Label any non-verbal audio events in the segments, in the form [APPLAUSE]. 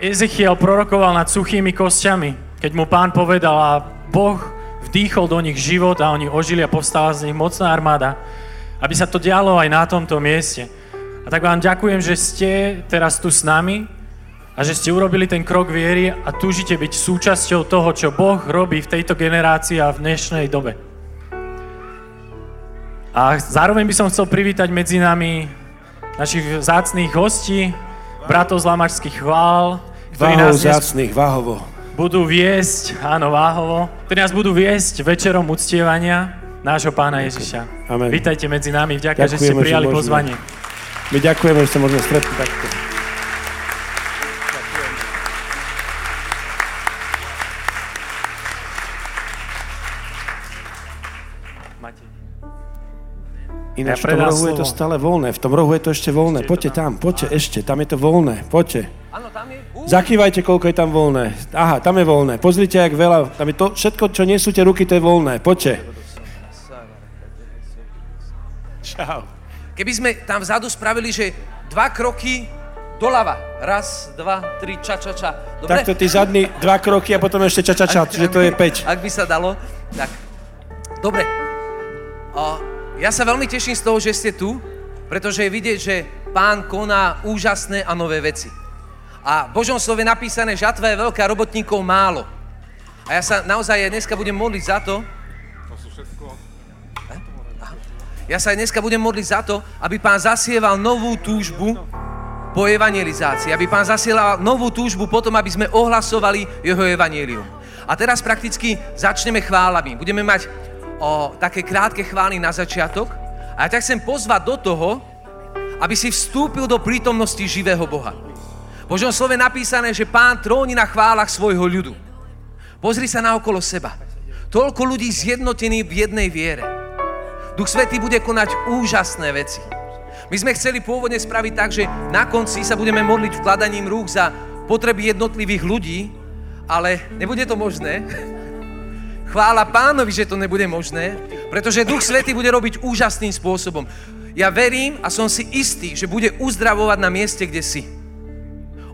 Ezechiel prorokoval nad suchými kostiami, keď mu pán povedal a Boh vdýchol do nich život a oni ožili a povstala z nich mocná armáda, aby sa to dialo aj na tomto mieste. A tak vám ďakujem, že ste teraz tu s nami a že ste urobili ten krok viery a túžite byť súčasťou toho, čo Boh robí v tejto generácii a v dnešnej dobe. A zároveň by som chcel privítať medzi nami našich zácných hostí, bratov z Lamačských chvál, ktorí nás dnes... váhovo budú viesť, áno, váhovo, ktorí nás budú viesť večerom uctievania nášho pána Ježiša. Amen. Vítajte medzi nami, vďaka, že ste prijali že pozvanie. My ďakujeme, že sa môžeme stretnúť takto. Ináč ja v tom rohu slovo. je to stále voľné, v tom rohu je to ešte voľné. Poďte tam, poďte ešte, tam je to voľné, poďte. Áno, tam je Zakývajte, koľko je tam voľné. Aha, tam je voľné. Pozrite, jak veľa. Tam je to, všetko, čo nie sú tie ruky, to je voľné. Poďte. Čau. Keby sme tam vzadu spravili, že dva kroky doľava. Raz, dva, tri, ča, ča, ča. Dobre? Takto ty zadný dva kroky a potom ešte ča, ča, ča, čiže to je 5. Ak by sa dalo, tak. Dobre. O, ja sa veľmi teším z toho, že ste tu, pretože je vidieť, že pán koná úžasné a nové veci. A v Božom slove napísané, žatva je veľká, robotníkov málo. A ja sa naozaj dneska budem modliť za to, všetko. Ja sa aj dneska budem modliť za to, aby pán zasieval novú túžbu po evangelizácii, aby pán zasieval novú túžbu potom, aby sme ohlasovali jeho evangelium. A teraz prakticky začneme chválami. Budeme mať o, také krátke chvály na začiatok a ja ťa chcem pozvať do toho, aby si vstúpil do prítomnosti živého Boha. Božom slove napísané, že pán tróni na chválach svojho ľudu. Pozri sa na okolo seba. Toľko ľudí zjednotený v jednej viere. Duch Svetý bude konať úžasné veci. My sme chceli pôvodne spraviť tak, že na konci sa budeme modliť vkladaním rúk za potreby jednotlivých ľudí, ale nebude to možné. [LAUGHS] Chvála pánovi, že to nebude možné, pretože Duch Svetý bude robiť úžasným spôsobom. Ja verím a som si istý, že bude uzdravovať na mieste, kde si.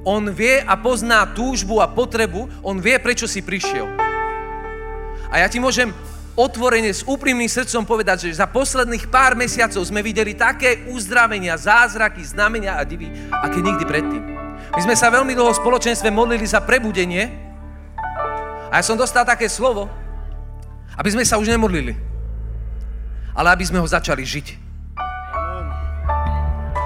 On vie a pozná túžbu a potrebu, on vie, prečo si prišiel. A ja ti môžem otvorene s úprimným srdcom povedať, že za posledných pár mesiacov sme videli také uzdravenia, zázraky, znamenia a divy, aké nikdy predtým. My sme sa veľmi dlho v spoločenstve modlili za prebudenie a ja som dostal také slovo, aby sme sa už nemodlili, ale aby sme ho začali žiť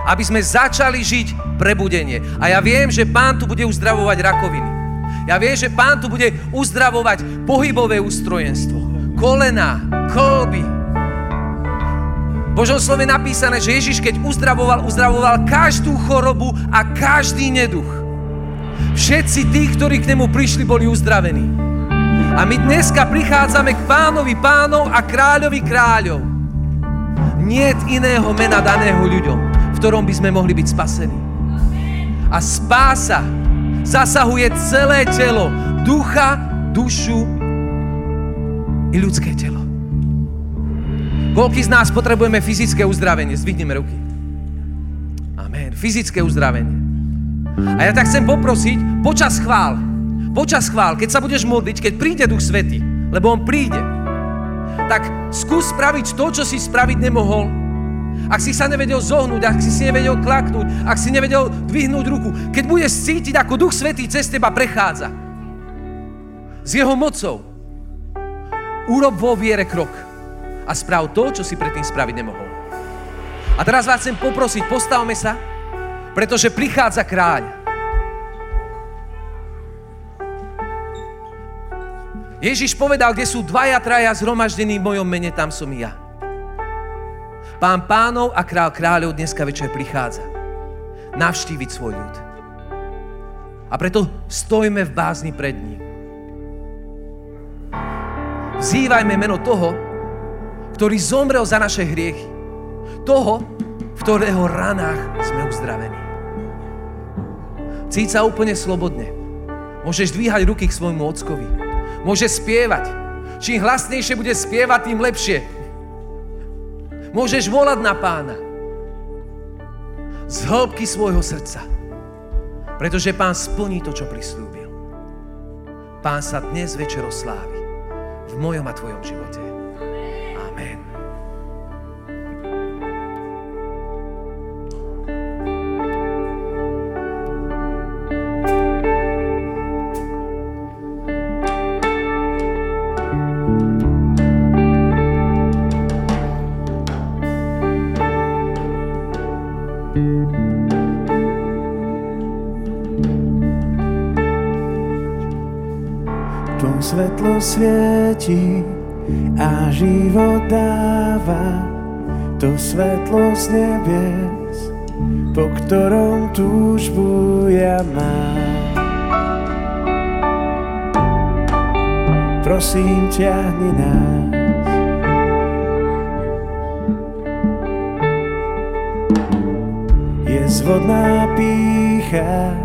aby sme začali žiť prebudenie. A ja viem, že Pán tu bude uzdravovať rakoviny. Ja viem, že Pán tu bude uzdravovať pohybové ústrojenstvo, kolena, kolby. V Božom slove napísané, že Ježiš, keď uzdravoval, uzdravoval každú chorobu a každý neduch. Všetci tí, ktorí k nemu prišli, boli uzdravení. A my dneska prichádzame k pánovi pánov a kráľovi kráľov. Niet iného mena daného ľuďom ktorom by sme mohli byť spasení. A spása zasahuje celé telo, ducha, dušu i ľudské telo. Koľký z nás potrebujeme fyzické uzdravenie? Zdvihneme ruky. Amen. Fyzické uzdravenie. A ja tak chcem poprosiť, počas chvál, počas chvál, keď sa budeš modliť, keď príde Duch Svety, lebo On príde, tak skús spraviť to, čo si spraviť nemohol ak si sa nevedel zohnúť, ak si si nevedel klaknúť, ak si nevedel dvihnúť ruku, keď budeš cítiť, ako Duch Svetý cez teba prechádza. S jeho mocou. Urob vo viere krok a sprav to, čo si predtým spraviť nemohol. A teraz vás chcem poprosiť, postavme sa, pretože prichádza kráľ. Ježiš povedal, kde sú dvaja, traja zhromaždení v mojom mene, tam som ja. Pán pánov a král kráľov dneska večer prichádza navštíviť svoj ľud. A preto stojme v bázni pred ním. Vzývajme meno toho, ktorý zomrel za naše hriechy. Toho, v ktorého ranách sme uzdravení. Cíť sa úplne slobodne. Môžeš dvíhať ruky k svojmu ockovi. Môžeš spievať. Čím hlasnejšie bude spievať, tým lepšie. Môžeš volať na pána. Z hĺbky svojho srdca. Pretože pán splní to, čo prislúbil. Pán sa dnes večer oslávi v mojom a tvojom živote. Amen. Svieti a život dáva to svetlo z nebies, po ktorom túžbu ja mám. Prosím, ťahni nás. Je zvodná pícha,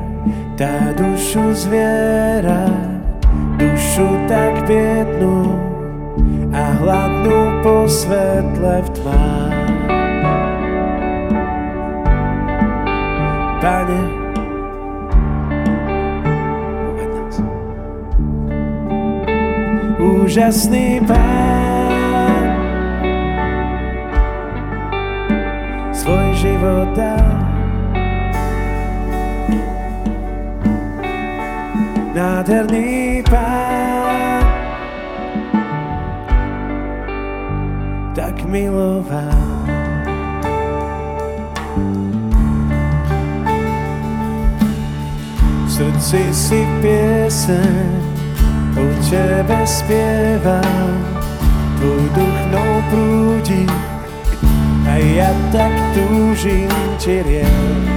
tá dušu zviera, dušu tak biednú a hladnú po svetle v tmách. Pane, úžasný Pán, svoj život dal. Nádherný pán tak miloval. V srdci si piesen o tebe spievam, tvoj duch mnou prúdi a ja tak túžim ti rieť.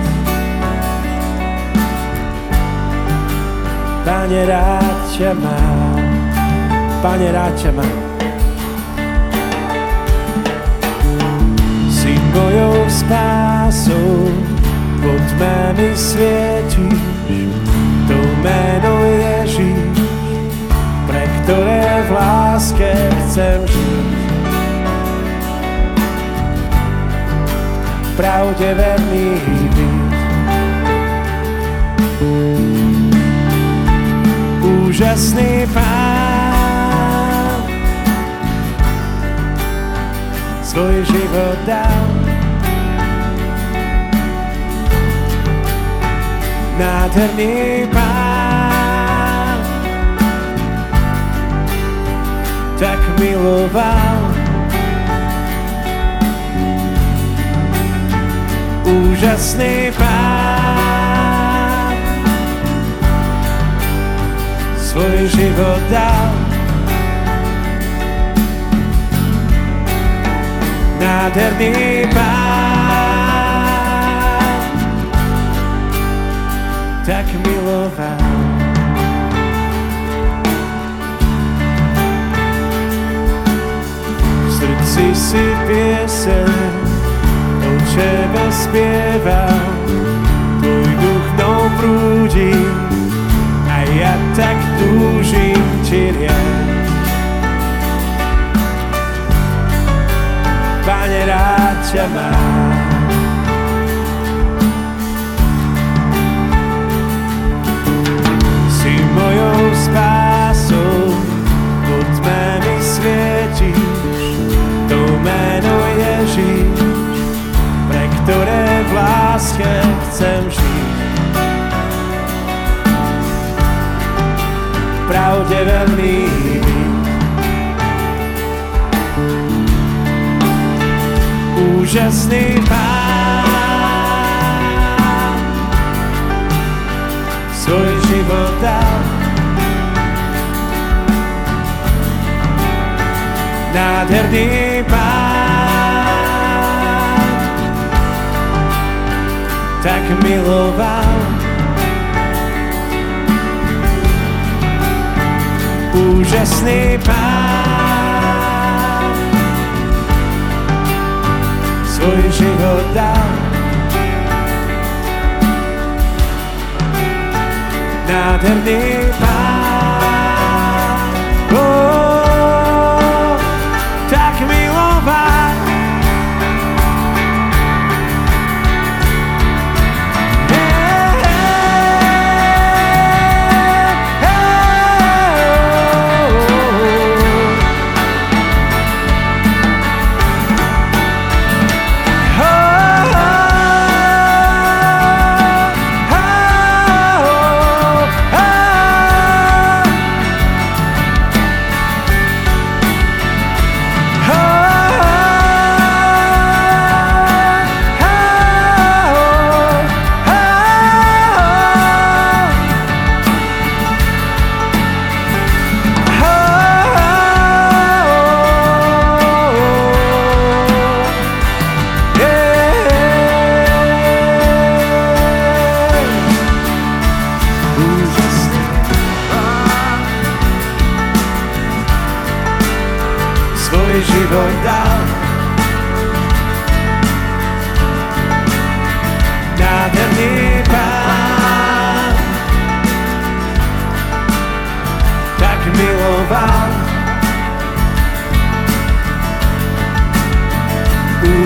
Pane, rád ťa mám, Pane, rád ťa mám. Si mojou spásou, po tme mi svietíš, to meno Ježíš, pre ktoré v láske chcem žiť. Pravde verný úžasný pán svoj život dal. Nádherný pán tak miloval úžasný pán svoj život dal. Nádherný pán tak miloval. V srdci si piesen o tebe spievam, tvoj duch mnou prúdi, ja tak túžim ti riať. Pane, rád ťa mám. Si mojou spásou, pod tme mi svietíš, to meno Ježíš, pre ktoré v láske chcem žiť. Pravde veľmi Úžasný pán svoj život dal. Nádherný pán tak miloval úžasný pán. Svoj život dal. Nádherný pán.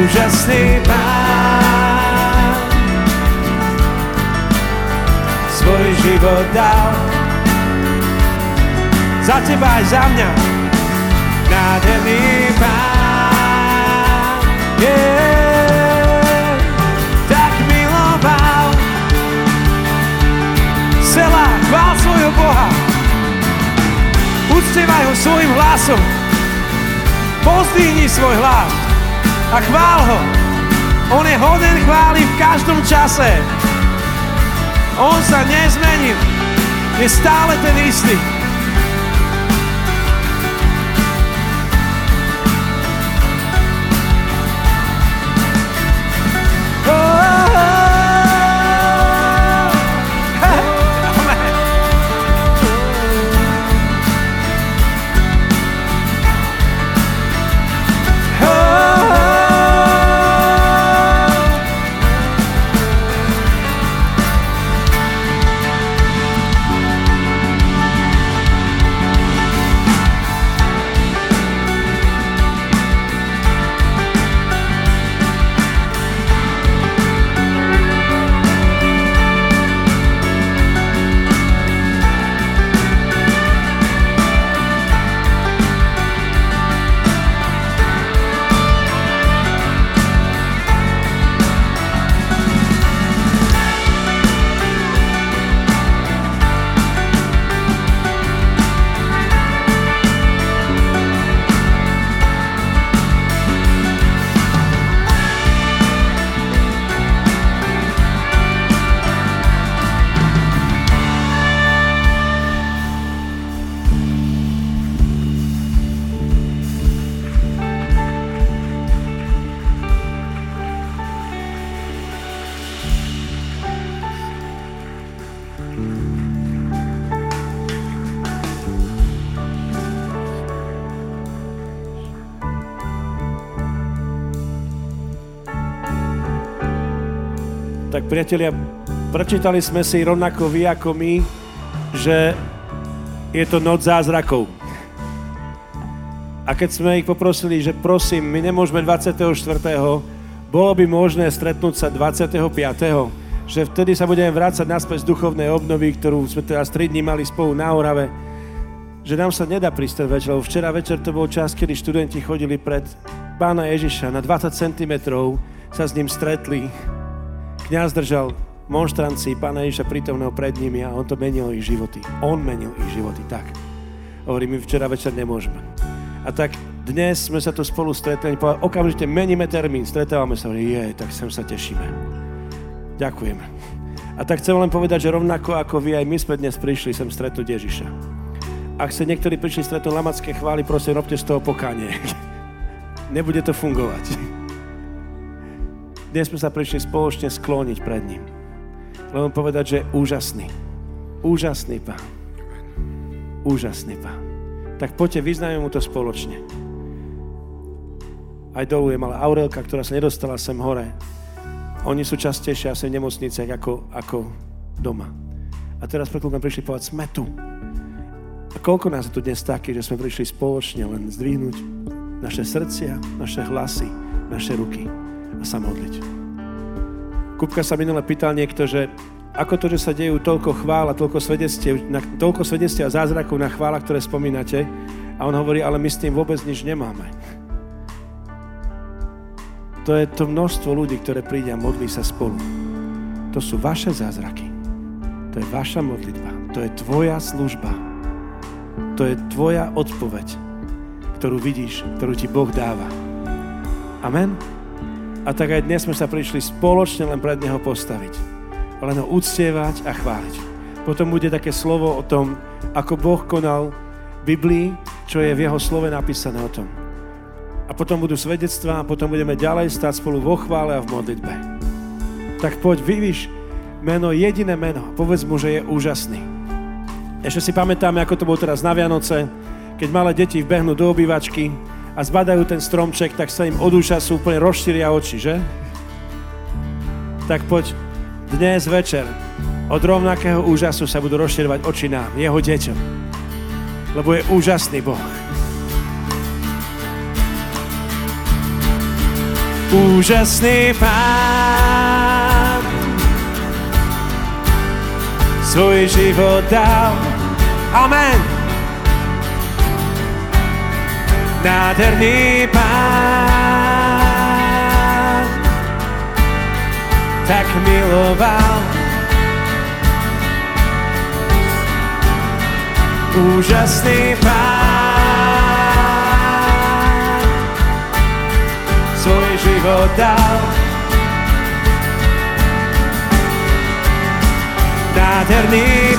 Úžasný pán. Svoj život dal za teba aj za mňa. Nádherný pán. Yeah. Tak miloval. Sela, chvál svojho Boha. Uctievaj ho svojim hlasom. Pozdvihni svoj hlas a chvál ho. On je hoden chváli v každom čase. On sa nezmenil. Je stále ten istý. Priatelia, prečítali sme si rovnako vy ako my, že je to noc zázrakov. A keď sme ich poprosili, že prosím, my nemôžeme 24. Bolo by možné stretnúť sa 25. Že vtedy sa budeme vrácať naspäť z duchovnej obnovy, ktorú sme teraz 3 dní mali spolu na Orave. Že nám sa nedá prísť ten večer, lebo včera večer to bol čas, kedy študenti chodili pred pána Ježiša na 20 cm, sa s ním stretli Kňaz držal monštrancii Pána Ježiša prítomného pred nimi a on to menil ich životy. On menil ich životy, tak. Hovorí, my včera večer nemôžeme. A tak dnes sme sa tu spolu stretli, povedali, okamžite meníme termín, stretávame sa, hovorí, je, tak sem sa tešíme. Ďakujem. A tak chcem len povedať, že rovnako ako vy, aj my sme dnes prišli sem stretnúť Ježiša. Ak sa niektorí prišli stretnúť lamacké chvály, prosím, robte z toho pokánie. [LAUGHS] Nebude to fungovať. Dnes sme sa prišli spoločne skloniť pred ním. Len povedať, že je úžasný. Úžasný pán. Úžasný pán. Tak poďte, vyznajme mu to spoločne. Aj dolu je malá Aurelka, ktorá sa nedostala sem hore. Oni sú častejšie asi v nemocniciach ako, ako doma. A teraz preto prišli povedať, sme tu. A koľko nás je tu dnes taký, že sme prišli spoločne len zdvihnúť naše srdcia, naše hlasy, naše ruky a sa modliť. Kupka sa minule pýtal niekto, že ako to, že sa dejú toľko chvál a toľko svedectiev, na, toľko svedectiev a zázrakov na chvála, ktoré spomínate. A on hovorí, ale my s tým vôbec nič nemáme. To je to množstvo ľudí, ktoré príde a modlí sa spolu. To sú vaše zázraky. To je vaša modlitba. To je tvoja služba. To je tvoja odpoveď, ktorú vidíš, ktorú ti Boh dáva. Amen? A tak aj dnes sme sa prišli spoločne len pred Neho postaviť len ho uctievať a chváliť. Potom bude také slovo o tom, ako Boh konal v Biblii, čo je v jeho slove napísané o tom. A potom budú svedectvá a potom budeme ďalej stať spolu vo chvále a v modlitbe. Tak poď, vyvíš meno, jediné meno. Povedz mu, že je úžasný. Ešte si pamätáme, ako to bolo teraz na Vianoce, keď malé deti vbehnú do obývačky a zbadajú ten stromček, tak sa im od úžasu úplne rozšíria oči, že? Tak poď, dnes večer od rovnakého úžasu sa budú rozširovať oči nám, jeho deťom. Lebo je úžasný Boh. Úžasný Pán svoj život dal. Amen. Nádherný Pán tak miloval. Úžasný pán svoj život dal. Nádherný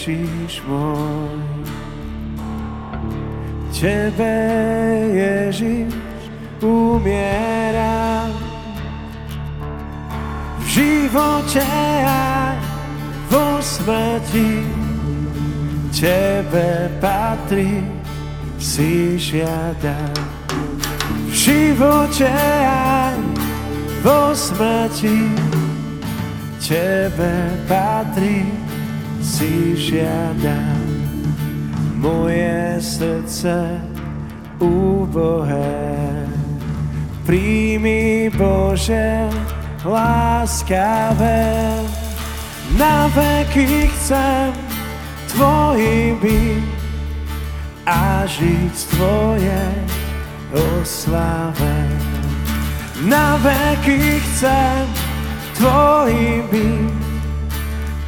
Ježiš môj. Tebe Ježiš umiera v živote a vo smrti. Tebe patrí, si žiada v živote a vo smrti Tebe patrí, si žiadam moje srdce úbohé. Príjmi Bože láskavé, na veky chcem Tvojim byť a žiť Tvoje osláven. Na veky chcem tvojim byť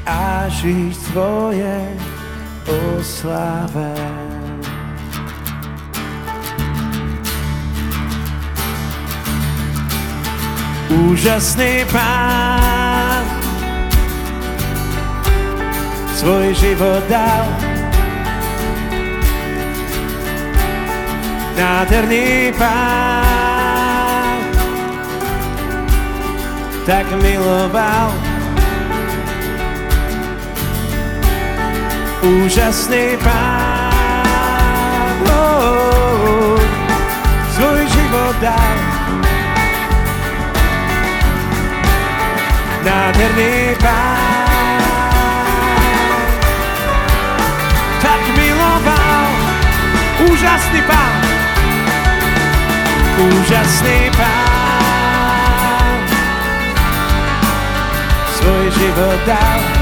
a žiť tvoje osláve. Úžasný pán svoj život dal nádherný pán tak miloval úžasný pán oh, oh, oh, svoj život dal. Nádherný pán tak miloval. Úžasný pán. Úžasný pán svoj život dal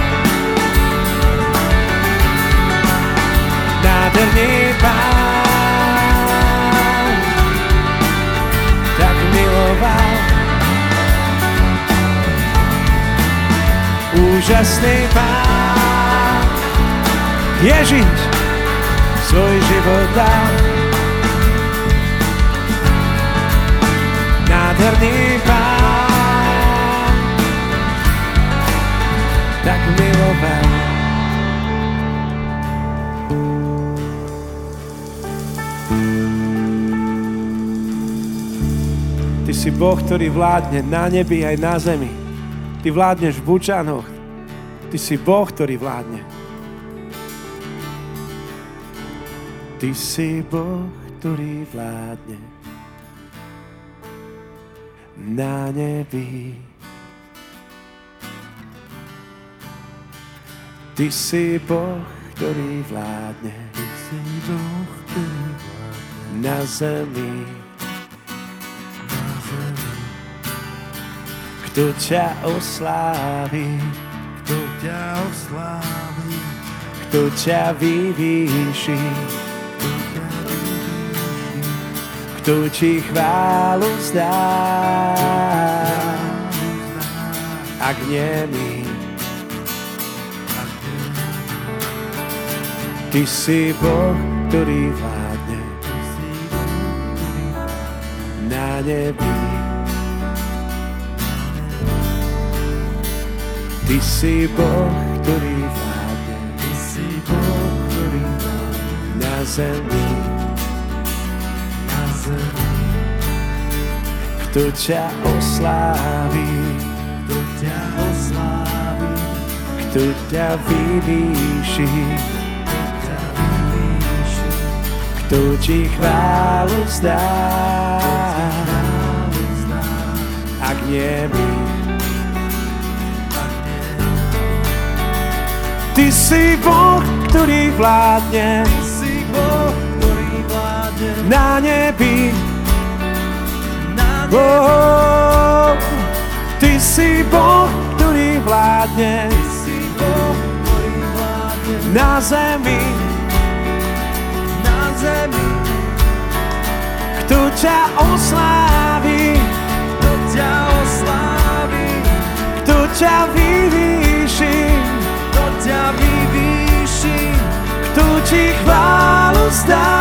nádherný pán tak miloval úžasný pán. Ježiš svoj život dal. Nádherný pán. Tak si Boh, ktorý vládne na nebi aj na zemi. Ty vládneš v Bučanoch. Ty si Boh, ktorý vládne. Ty si Boh, ktorý vládne na nebi. Ty si Boh, ktorý vládne. Ty si Boh, ktorý vládne na zemi. Kto ťa oslávi, kto ťa oslávi, kto ťa vyvýši, kto ti chválu zdá, ak nie my. Ty si Boh, ktorý vládne. Na nebi. Ty si Boh, ktorý vládne. Ty si Boh, ktorý vládne. Na zemi. Na zemi. Kto ťa oslávi. Kto ťa vyvýši. Kto ťa vyvýši. Kto ti chválu zdá. Ak nie my. Ty si Boh, ktorý vládne, Ty si Boh, ktorý vládne na nebi. Na nebi. Oh, ty si Boh, ktorý vládne, Ty si Boh, ktorý vládne na zemi. Na zemi. Kto ťa oslávi, kto ťa oslávi, kto ťa vyvýši, ťa vyvýši, kto ti chválu zdá.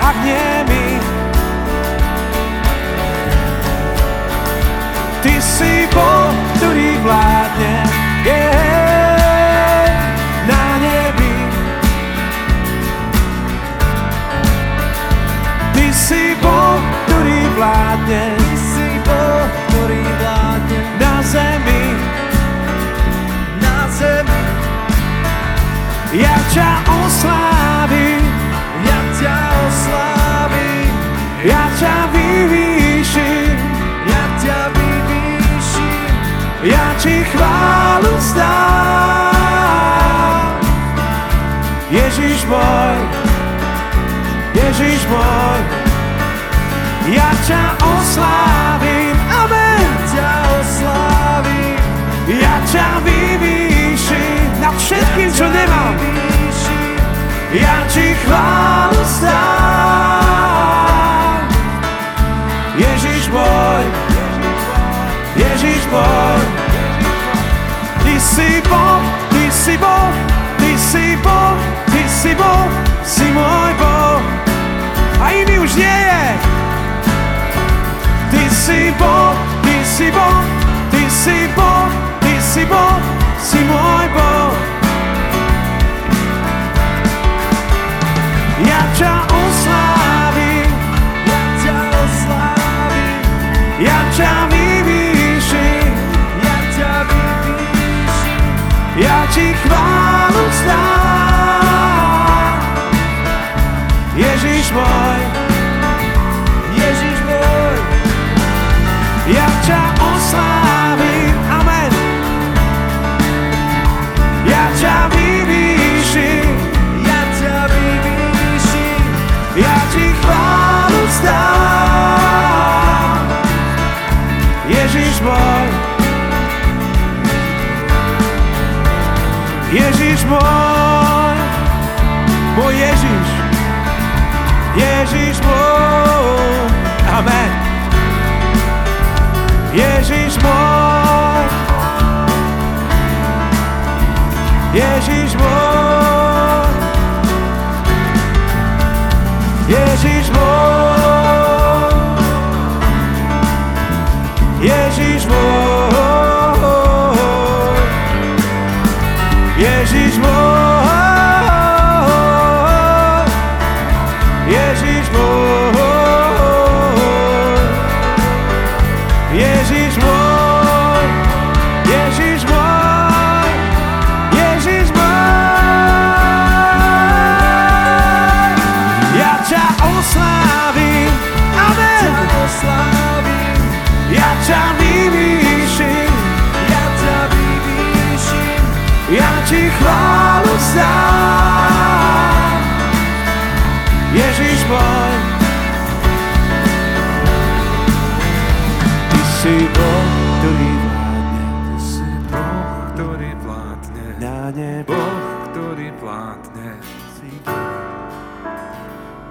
Ak nie my, Ty si Boh, ja ťa oslávim, ja ťa oslávim, ja ťa vyvýšim, ja ťa vyvýšim, ja ti chválu zdám. Ježiš môj, Ježiš môj, ja ťa oslávim, wszystkim, co nie mam Ja Ci chwałę stan Ježiš môj Ježiš môj Ty si Boh, Ty si Boh Ty si Boh, Ty si Boh Si môj Boh. A iný už nie je. Ty si Boh, Ty si Boh Ty si Boh, Ty si Boh Si môj Boh. Môj, Ježiš môj, ja ťa oslávim, môj, môj Ježiš, Ježiš môj, amen. Ježiš môj,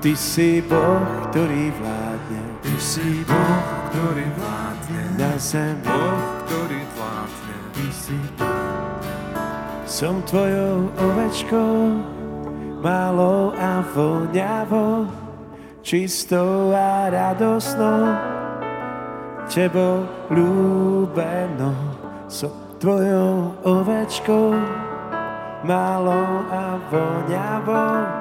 Ty si Boh, ktorý vládne Ty si Boh, ktorý vládne. na zemi. Boh, ktorý vládne. Ty si Som tvojou ovečkou, malou a voňavou, čistou a radosnou, tebou ľúbenou. Som tvojou ovečkou, malou a voňavou,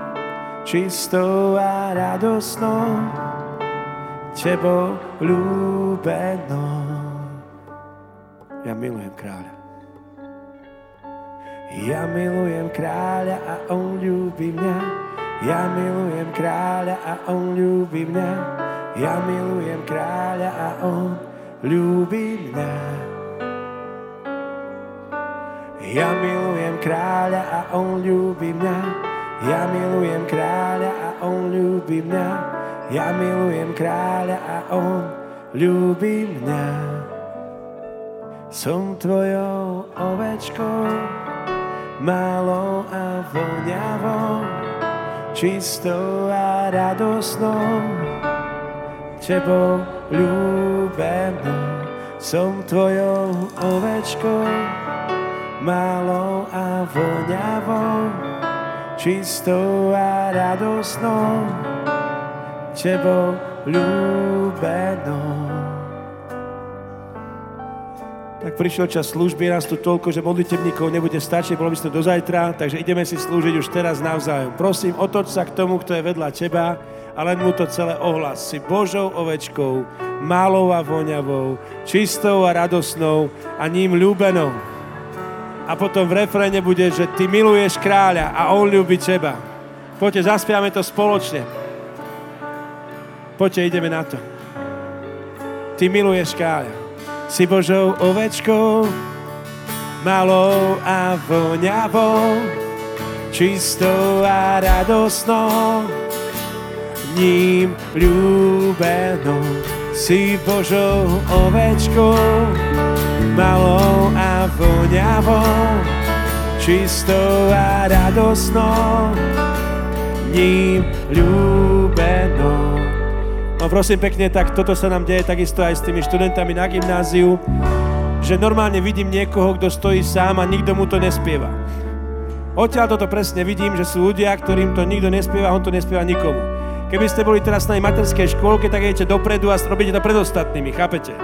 čistou a radosnou, tebou ľúbenou. Ja milujem kráľa. Ja milujem kráľa a on ľúbi mňa. Ja milujem kráľa a on ľúbi mňa. Ja milujem kráľa a on ľúbi mňa. Ja milujem kráľa a on ľúbi mňa. Ja milujem kráľa a on ľúbi mňa. Ja milujem kráľa a on ľúbi mňa. Som tvojou ovečkou, malou a voňavou, čistou a radosnou, tebou ľúbenou. Som tvojou ovečkou, malou a voňavou, čistou a radosnou, tebou ľúbenou. Tak prišiel čas služby, nás tu toľko, že modlitebníkov nebude stačiť, bolo by to do zajtra, takže ideme si slúžiť už teraz navzájom. Prosím, otoč sa k tomu, kto je vedľa teba a len mu to celé ohlas. Si Božou ovečkou, malou a voňavou, čistou a radosnou a ním ľúbenou. A potom v refréne bude, že ty miluješ kráľa a on ľúbi teba. Poďte, zaspiame to spoločne. Poďte, ideme na to. Ty miluješ kráľa. Si Božou ovečkou, malou a voňavou, čistou a radosnou, ním ľúbenou. Si Božou ovečkou, malou a voňavou, čistou a radosnou, ním ľúbenou. No prosím pekne, tak toto sa nám deje takisto aj s tými študentami na gymnáziu, že normálne vidím niekoho, kto stojí sám a nikto mu to nespieva. Odtiaľ toto presne vidím, že sú ľudia, ktorým to nikto nespieva, on to nespieva nikomu. Keby ste boli teraz na materskej škôlke, tak idete dopredu a robíte to pred ostatnými, chápete?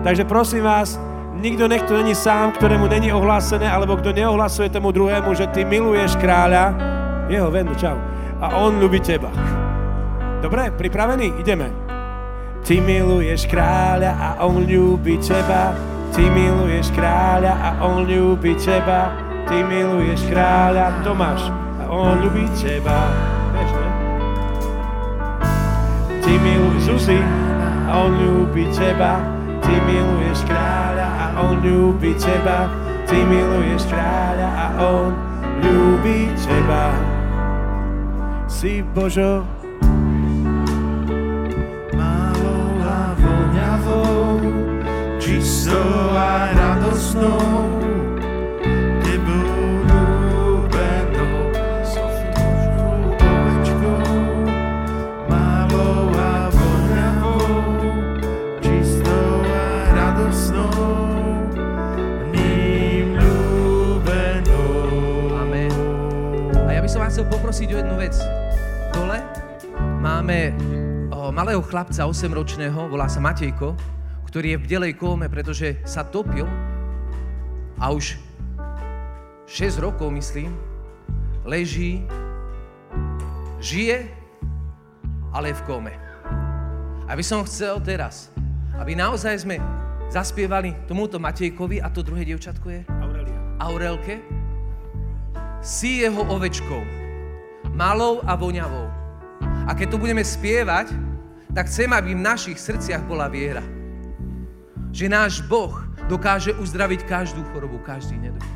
Takže prosím vás, nikto nech to není sám, ktorému není ohlásené, alebo kto neohlasuje tomu druhému, že ty miluješ kráľa, jeho venu, čau, a on ľubí teba. Dobre, pripravení? Ideme. Ty miluješ kráľa a on ľúbi teba. Ty miluješ kráľa a on ľúbi teba. Ty miluješ kráľa, Tomáš, a on ľúbi teba. Ty miluješ Suzy a on ľúbi teba. Ty miluješ kráľa on ľúbi teba. Ty miluješ kráľa a on ľúbi teba. Si Božo, čistou a radosnou, chcel poprosiť o jednu vec. Dole máme o, malého chlapca 8-ročného, volá sa Matejko, ktorý je v delej kóme, pretože sa topil a už 6 rokov, myslím, leží, žije, ale je v kóme. A by som chcel teraz, aby naozaj sme zaspievali tomuto Matejkovi a to druhé dievčatko je? Aurelia. Aurelke. Si jeho ovečkou, malou a voňavou. A keď to budeme spievať, tak chcem, aby v našich srdciach bola viera že náš Boh dokáže uzdraviť každú chorobu, každý neduch.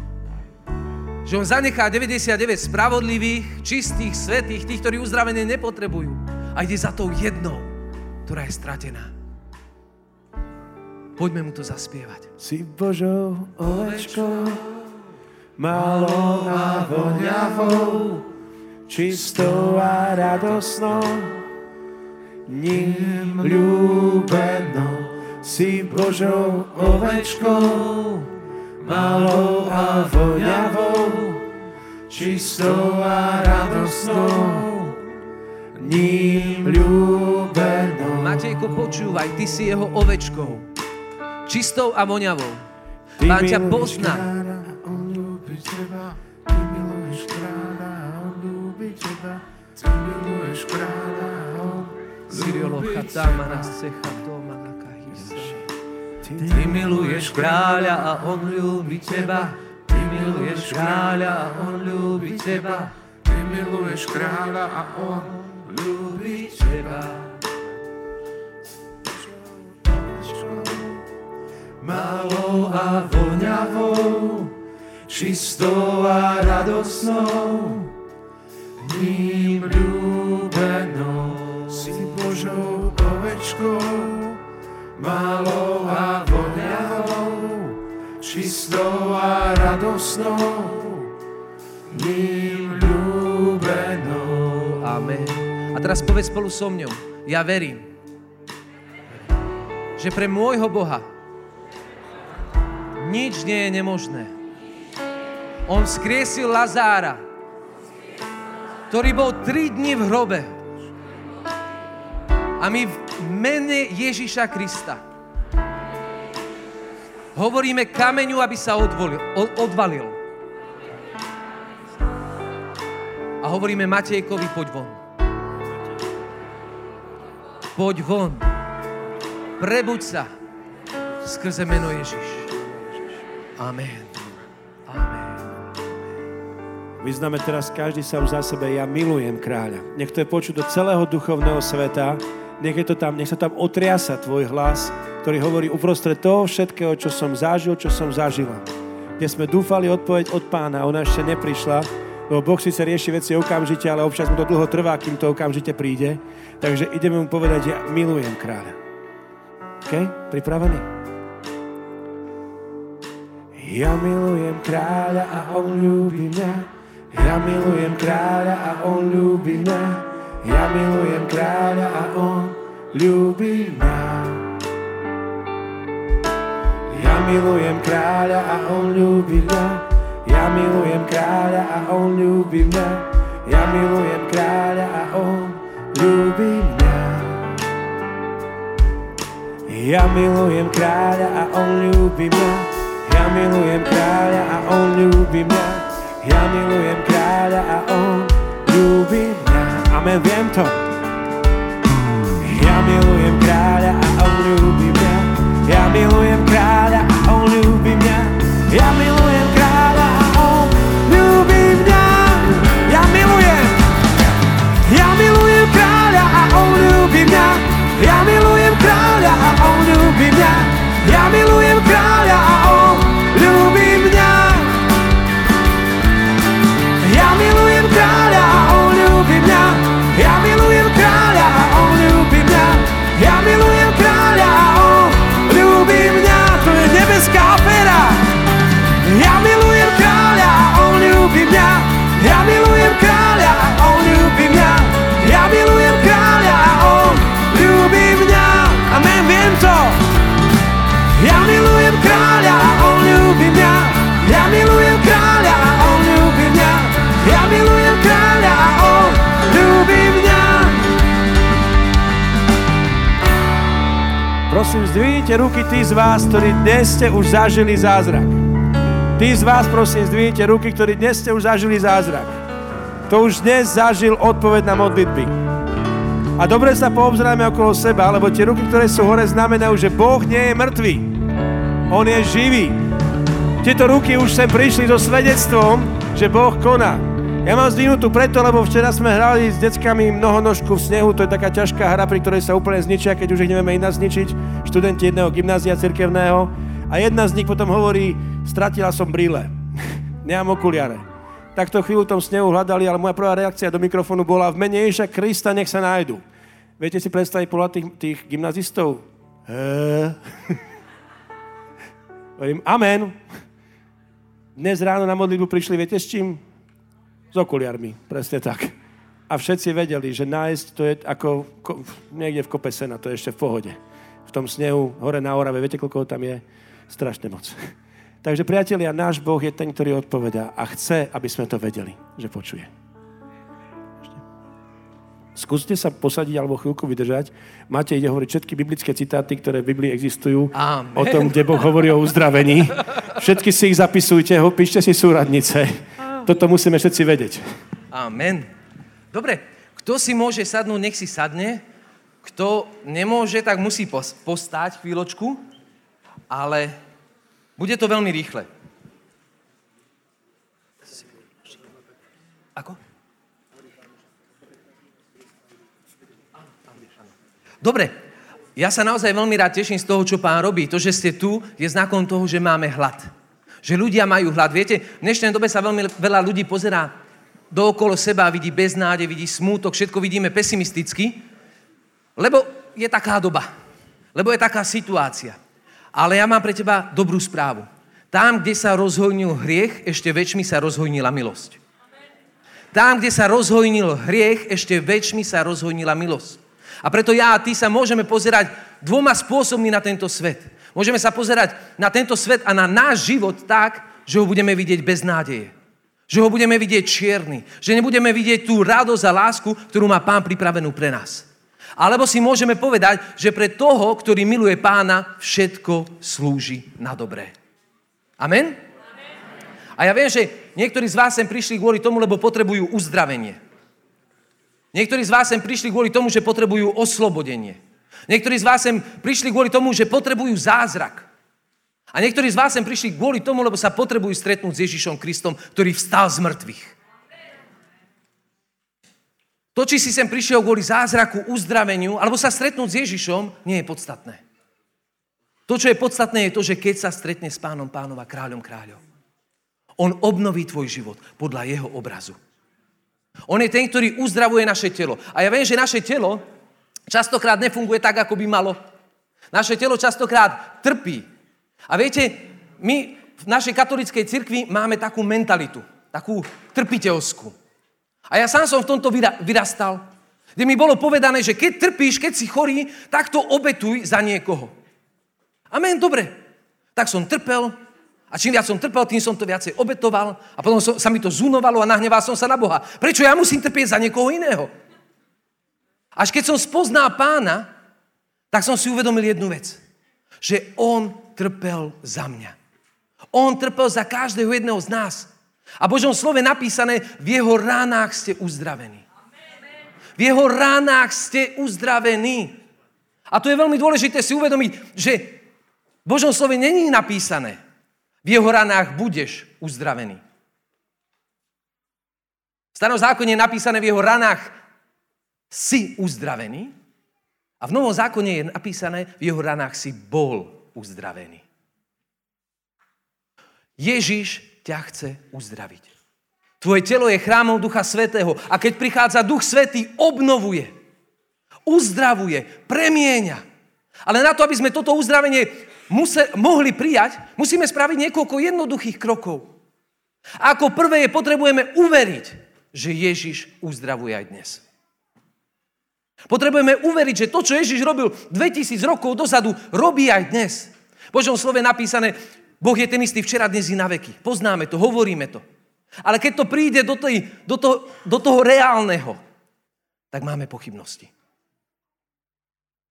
Že On zanechá 99 spravodlivých, čistých, svetých, tých, ktorí uzdravenie nepotrebujú. A ide za tou jednou, ktorá je stratená. Poďme mu to zaspievať. Si Božou ovečkou, malou a voňavou, čistou a radosnou, ním ľúbenou si Božou ovečkou, malou a voňavou, čistou a radosnou, ním ľúbenou. Matejko, počúvaj, ty si jeho ovečkou, čistou a voňavou. Pán ťa pozná. Teba, ty miluješ kráľa, on ľúbi teba. Ty miluješ kráľa a on ľúbi teba. Ty miluješ kráľa a on ľúbi teba. Ty miluješ kráľa a on ľúbi teba. Malou a voňavou, čistou a radosnou, ním ľúbenou, si Božou ovečkou, malou a voňavou, čistou a radosnou, ním ľúbenou. Amen. A teraz povedz spolu so mňou, ja verím, že pre môjho Boha nič nie je nemožné. On skriesil Lazára, ktorý bol tri dni v hrobe. A my v mene Ježiša Krista hovoríme kameňu, aby sa odvolil, odvalil. A hovoríme Matejkovi, poď von. Poď von. Prebuď sa skrze meno Ježiš. Amen. Amen. Vyznáme teraz každý sám za sebe, ja milujem kráľa. Nech to je počuť do celého duchovného sveta, nech, je to tam, nech sa tam otriasa tvoj hlas, ktorý hovorí uprostred toho všetkého, čo som zažil, čo som zažila. Kde sme dúfali odpoveď od pána, ona ešte neprišla, lebo Boh síce rieši veci okamžite, ale občas mu to dlho trvá, kým to okamžite príde. Takže ideme mu povedať, ja milujem kráľa. OK? Pripravený? Ja milujem kráľa a on ľúbi mňa. Ja milujem kráľa a on ľúbi mňa. Ja milujem kráľa a on ľúbi mňa. Ja milujem kráľa a on ľúbi mňa. Ja milujem kráľa a on ľúbi mňa. Ja milujem kráľa a on ľúbi mňa. Ja milujem kráľa a on ľúbi mňa. Ja milujem kráľa a on ľúbi mňa. Ja milujem kráľa a on ľúbi mňa. Amen, viem to. Ja milujem kráľa a on ľúbi mňa. Ja milujem kráľa a on ľúbi mňa. Ja milujem kráľa a on ľúbi mňa. Ja milujem. Ja milujem kráľa a on ľúbi mňa. Ja milujem kráľa a on ľúbi mňa. Ja milujem kráľa a Prosím, zdvihnite ruky tí z vás, ktorí dnes ste už zažili zázrak. Tí z vás, prosím, zdvihnite ruky, ktorí dnes ste už zažili zázrak. To už dnes zažil odpoveď na modlitby. A dobre sa poobzráme okolo seba, lebo tie ruky, ktoré sú hore, znamenajú, že Boh nie je mŕtvý. On je živý. Tieto ruky už sem prišli so svedectvom, že Boh koná. Ja mám zdvihnutú preto, lebo včera sme hrali s deckami mnohonožku v snehu, to je taká ťažká hra, pri ktorej sa úplne zničia, keď už ich nevieme iná zničiť, študenti jedného gymnázia cirkevného. A jedna z nich potom hovorí, stratila som brýle, [LAUGHS] nemám okuliare. Tak to chvíľu v tom snehu hľadali, ale moja prvá reakcia do mikrofónu bola v mene Ježiša Krista, nech sa nájdu. Viete si predstaviť podľa tých, tých gymnazistov? [LAUGHS] Hovorím, amen. Dnes ráno na modlitbu prišli, viete s čím? S okuliarmi, presne tak. A všetci vedeli, že nájsť to je ako ko, niekde v kope sena, to je ešte v pohode. V tom snehu, hore na Orave, viete, koľko tam je? Strašne moc. [LAUGHS] Takže priatelia, náš Boh je ten, ktorý odpovedá a chce, aby sme to vedeli, že počuje. Skúste sa posadiť alebo chvíľku vydržať. Máte ide hovoriť všetky biblické citáty, ktoré v Biblii existujú Amen. o tom, kde Boh hovorí o uzdravení. Všetky si ich zapisujte, ho, píšte si súradnice. Toto musíme všetci vedieť. Amen. Dobre, kto si môže sadnúť, nech si sadne. Kto nemôže, tak musí pos- postáť chvíľočku, ale bude to veľmi rýchle. Ako? Dobre, ja sa naozaj veľmi rád teším z toho, čo pán robí. To, že ste tu, je znakom toho, že máme hlad. Že ľudia majú hlad. Viete, v dnešnej dobe sa veľmi veľa ľudí pozerá dookolo seba, vidí beznádej, vidí smútok, všetko vidíme pesimisticky, lebo je taká doba. Lebo je taká situácia. Ale ja mám pre teba dobrú správu. Tam, kde sa rozhojnil hriech, ešte väčšmi sa rozhojnila milosť. Tam, kde sa rozhojnil hriech, ešte väčšmi sa rozhojnila milosť. A preto ja a ty sa môžeme pozerať dvoma spôsobmi na tento svet. Môžeme sa pozerať na tento svet a na náš život tak, že ho budeme vidieť bez nádeje. Že ho budeme vidieť čierny. Že nebudeme vidieť tú radosť a lásku, ktorú má Pán pripravenú pre nás. Alebo si môžeme povedať, že pre toho, ktorý miluje pána, všetko slúži na dobré. Amen? A ja viem, že niektorí z vás sem prišli kvôli tomu, lebo potrebujú uzdravenie. Niektorí z vás sem prišli kvôli tomu, že potrebujú oslobodenie. Niektorí z vás sem prišli kvôli tomu, že potrebujú zázrak. A niektorí z vás sem prišli kvôli tomu, lebo sa potrebujú stretnúť s Ježišom Kristom, ktorý vstal z mŕtvych. To, či si sem prišiel kvôli zázraku, uzdraveniu, alebo sa stretnúť s Ježišom, nie je podstatné. To, čo je podstatné, je to, že keď sa stretne s pánom pánov a kráľom kráľov, on obnoví tvoj život podľa jeho obrazu. On je ten, ktorý uzdravuje naše telo. A ja viem, že naše telo častokrát nefunguje tak, ako by malo. Naše telo častokrát trpí. A viete, my v našej katolickej cirkvi máme takú mentalitu, takú trpiteľskú. A ja sám som v tomto vyrastal, kde mi bolo povedané, že keď trpíš, keď si chorý, tak to obetuj za niekoho. Amen, dobre. Tak som trpel a čím viac som trpel, tým som to viacej obetoval a potom som, sa mi to zunovalo a nahneval som sa na Boha. Prečo ja musím trpieť za niekoho iného? Až keď som spoznal pána, tak som si uvedomil jednu vec. Že on trpel za mňa. On trpel za každého jedného z nás. A Božom slove napísané, v jeho ránach ste uzdravení. V jeho ránach ste uzdravení. A to je veľmi dôležité si uvedomiť, že v Božom slove není napísané, v jeho ranách budeš uzdravený. V starom zákone je napísané, v jeho ranách si uzdravený. A v novom zákone je napísané, v jeho ranách si bol uzdravený. Ježiš ťa chce uzdraviť. Tvoje telo je chrámom Ducha Svetého a keď prichádza Duch Svetý, obnovuje, uzdravuje, premieňa. Ale na to, aby sme toto uzdravenie musel, mohli prijať, musíme spraviť niekoľko jednoduchých krokov. A ako prvé je potrebujeme uveriť, že Ježiš uzdravuje aj dnes. Potrebujeme uveriť, že to, čo Ježiš robil 2000 rokov dozadu, robí aj dnes. V Božom slove napísané, Boh je ten istý včera, dnes i na veky. Poznáme to, hovoríme to. Ale keď to príde do, tej, do, toho, do toho reálneho, tak máme pochybnosti.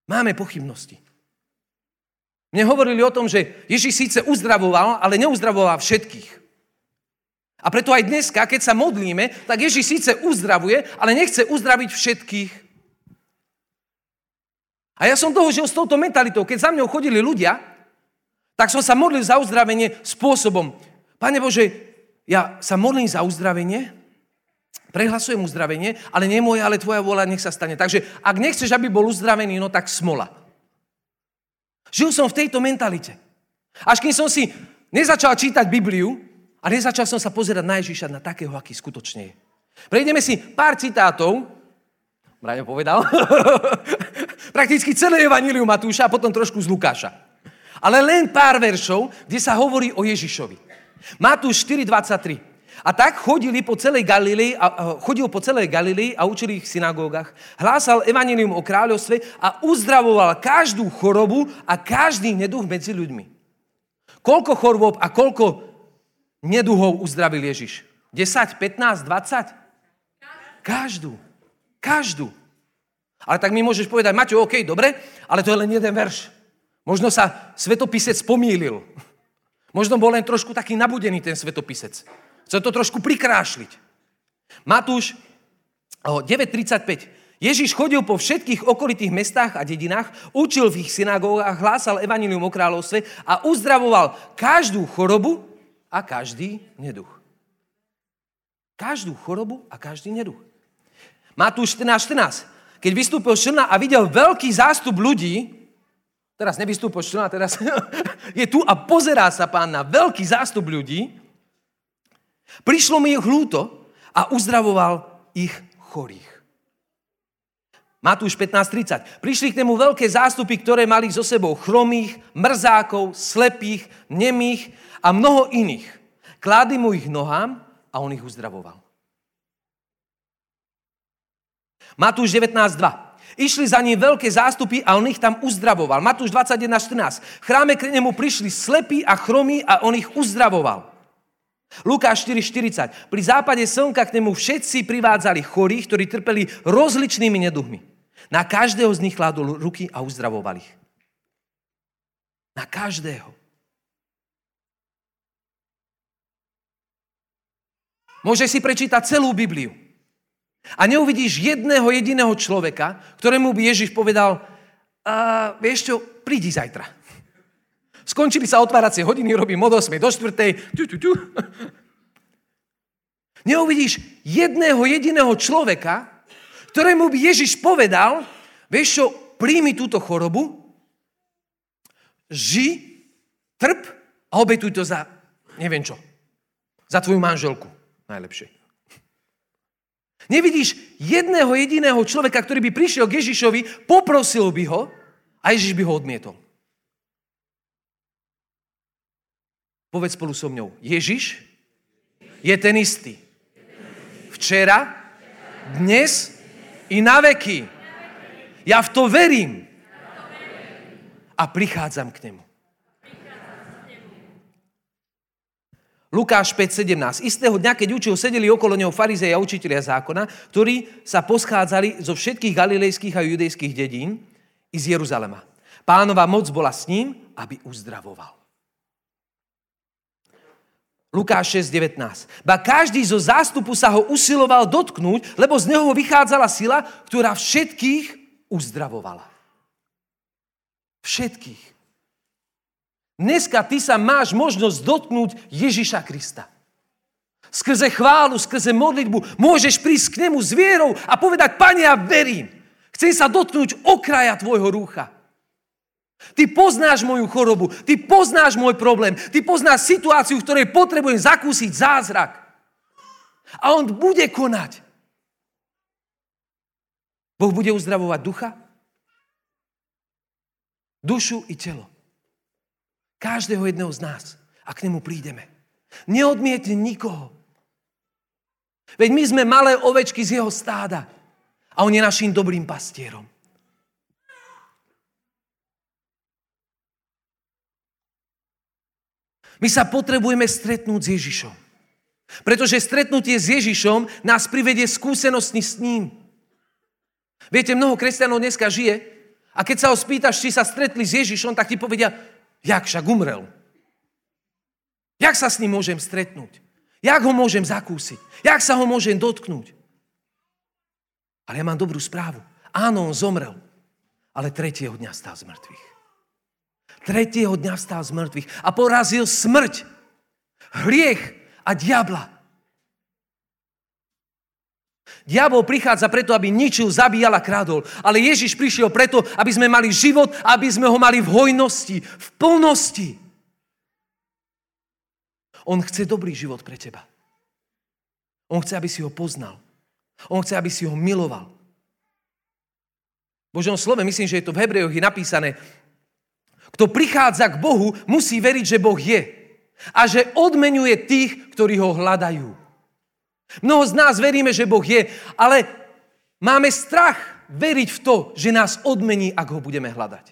Máme pochybnosti. Mne hovorili o tom, že Ježiš síce uzdravoval, ale neuzdravoval všetkých. A preto aj dneska, keď sa modlíme, tak Ježiš síce uzdravuje, ale nechce uzdraviť všetkých. A ja som toho žil s touto mentalitou. Keď za mňou chodili ľudia, tak som sa modlil za uzdravenie spôsobom. Pane Bože, ja sa modlím za uzdravenie, prehlasujem uzdravenie, ale nie moja, ale tvoja vola nech sa stane. Takže ak nechceš, aby bol uzdravený, no tak smola. Žil som v tejto mentalite. Až kým som si nezačal čítať Bibliu a nezačal som sa pozerať na Ježiša, na takého, aký skutočne je. Prejdeme si pár citátov, Braňo povedal, [LAUGHS] prakticky celé Evangelium Matúša a potom trošku z Lukáša. Ale len pár veršov, kde sa hovorí o Ježišovi. Matúš 4.23. A tak chodili po celej Galilei, a, chodil po celej Galilei a učil ich v synagógach. Hlásal evanilium o kráľovstve a uzdravoval každú chorobu a každý neduch medzi ľuďmi. Koľko chorôb a koľko neduhov uzdravil Ježiš? 10, 15, 20? Každú. Každú. Ale tak mi môžeš povedať, Maťo, OK, dobre, ale to je len jeden verš. Možno sa svetopisec pomýlil. [LAUGHS] Možno bol len trošku taký nabudený ten svetopisec. Chce to trošku prikrášliť. Matúš 9.35. Ježiš chodil po všetkých okolitých mestách a dedinách, učil v ich synagógach, hlásal evanilium o kráľovstve a uzdravoval každú chorobu a každý neduch. Každú chorobu a každý neduch. Matúš 14.14. 14. Keď vystúpil šrna a videl veľký zástup ľudí, Teraz nevystúpoš člena, teraz [LAUGHS] je tu a pozerá sa pán na veľký zástup ľudí. Prišlo mi ich hlúto a uzdravoval ich chorých. Matúš 15.30. Prišli k nemu veľké zástupy, ktoré mali so sebou chromých, mrzákov, slepých, nemých a mnoho iných. Klády mu ich nohám a on ich uzdravoval. Matúš 19.2. Išli za ním veľké zástupy a on ich tam uzdravoval. Matúš 21.14. V chráme k nemu prišli slepí a chromí a on ich uzdravoval. Lukáš 4.40. Pri západe slnka k nemu všetci privádzali chorých, ktorí trpeli rozličnými neduhmi. Na každého z nich kládol ruky a uzdravoval ich. Na každého. Môžeš si prečítať celú Bibliu. A neuvidíš jedného jediného človeka, ktorému by Ježiš povedal, a, vieš čo, prídi zajtra. Skončili sa otváracie hodiny, robím od 8 do 4. Tu, tu, tu. Neuvidíš jedného jediného človeka, ktorému by Ježiš povedal, vieš čo, príjmi túto chorobu, ži, trp a obetuj to za neviem čo. Za tvoju manželku. Najlepšie. Nevidíš jedného jediného človeka, ktorý by prišiel k Ježišovi, poprosil by ho a Ježiš by ho odmietol. Povedz spolu so mňou. Ježiš je ten istý. Včera, dnes i na veky. Ja v to verím. A prichádzam k nemu. Lukáš 5.17. Istého dňa, keď učil, sedeli okolo neho farizeji a učiteľia zákona, ktorí sa poschádzali zo všetkých galilejských a judejských dedín i z Jeruzalema. Pánova moc bola s ním, aby uzdravoval. Lukáš 6.19. Ba každý zo zástupu sa ho usiloval dotknúť, lebo z neho vychádzala sila, ktorá všetkých uzdravovala. Všetkých. Dneska ty sa máš možnosť dotknúť Ježiša Krista. Skrze chválu, skrze modlitbu môžeš prísť k nemu s vierou a povedať, Pane, ja verím. Chcem sa dotknúť okraja tvojho rúcha. Ty poznáš moju chorobu, ty poznáš môj problém, ty poznáš situáciu, v ktorej potrebujem zakúsiť zázrak. A on bude konať. Boh bude uzdravovať ducha, dušu i telo. Každého jedného z nás. A k nemu prídeme. Neodmietne nikoho. Veď my sme malé ovečky z jeho stáda. A on je našim dobrým pastierom. My sa potrebujeme stretnúť s Ježišom. Pretože stretnutie s Ježišom nás privedie skúsenosti s ním. Viete, mnoho kresťanov dneska žije a keď sa ho spýtaš, či sa stretli s Ježišom, tak ti povedia, Jak však umrel? Jak sa s ním môžem stretnúť? Jak ho môžem zakúsiť? Jak sa ho môžem dotknúť? Ale ja mám dobrú správu. Áno, on zomrel, ale tretieho dňa stal z mŕtvych. Tretieho dňa stal z mŕtvych a porazil smrť, hriech a diabla. Diabol prichádza preto, aby ničil, zabíjal a kradol. Ale Ježiš prišiel preto, aby sme mali život, aby sme ho mali v hojnosti, v plnosti. On chce dobrý život pre teba. On chce, aby si ho poznal. On chce, aby si ho miloval. V Božom slove, myslím, že je to v Hebrejoch je napísané, kto prichádza k Bohu, musí veriť, že Boh je. A že odmenuje tých, ktorí ho hľadajú. Mnoho z nás veríme, že Boh je, ale máme strach veriť v to, že nás odmení, ak ho budeme hľadať.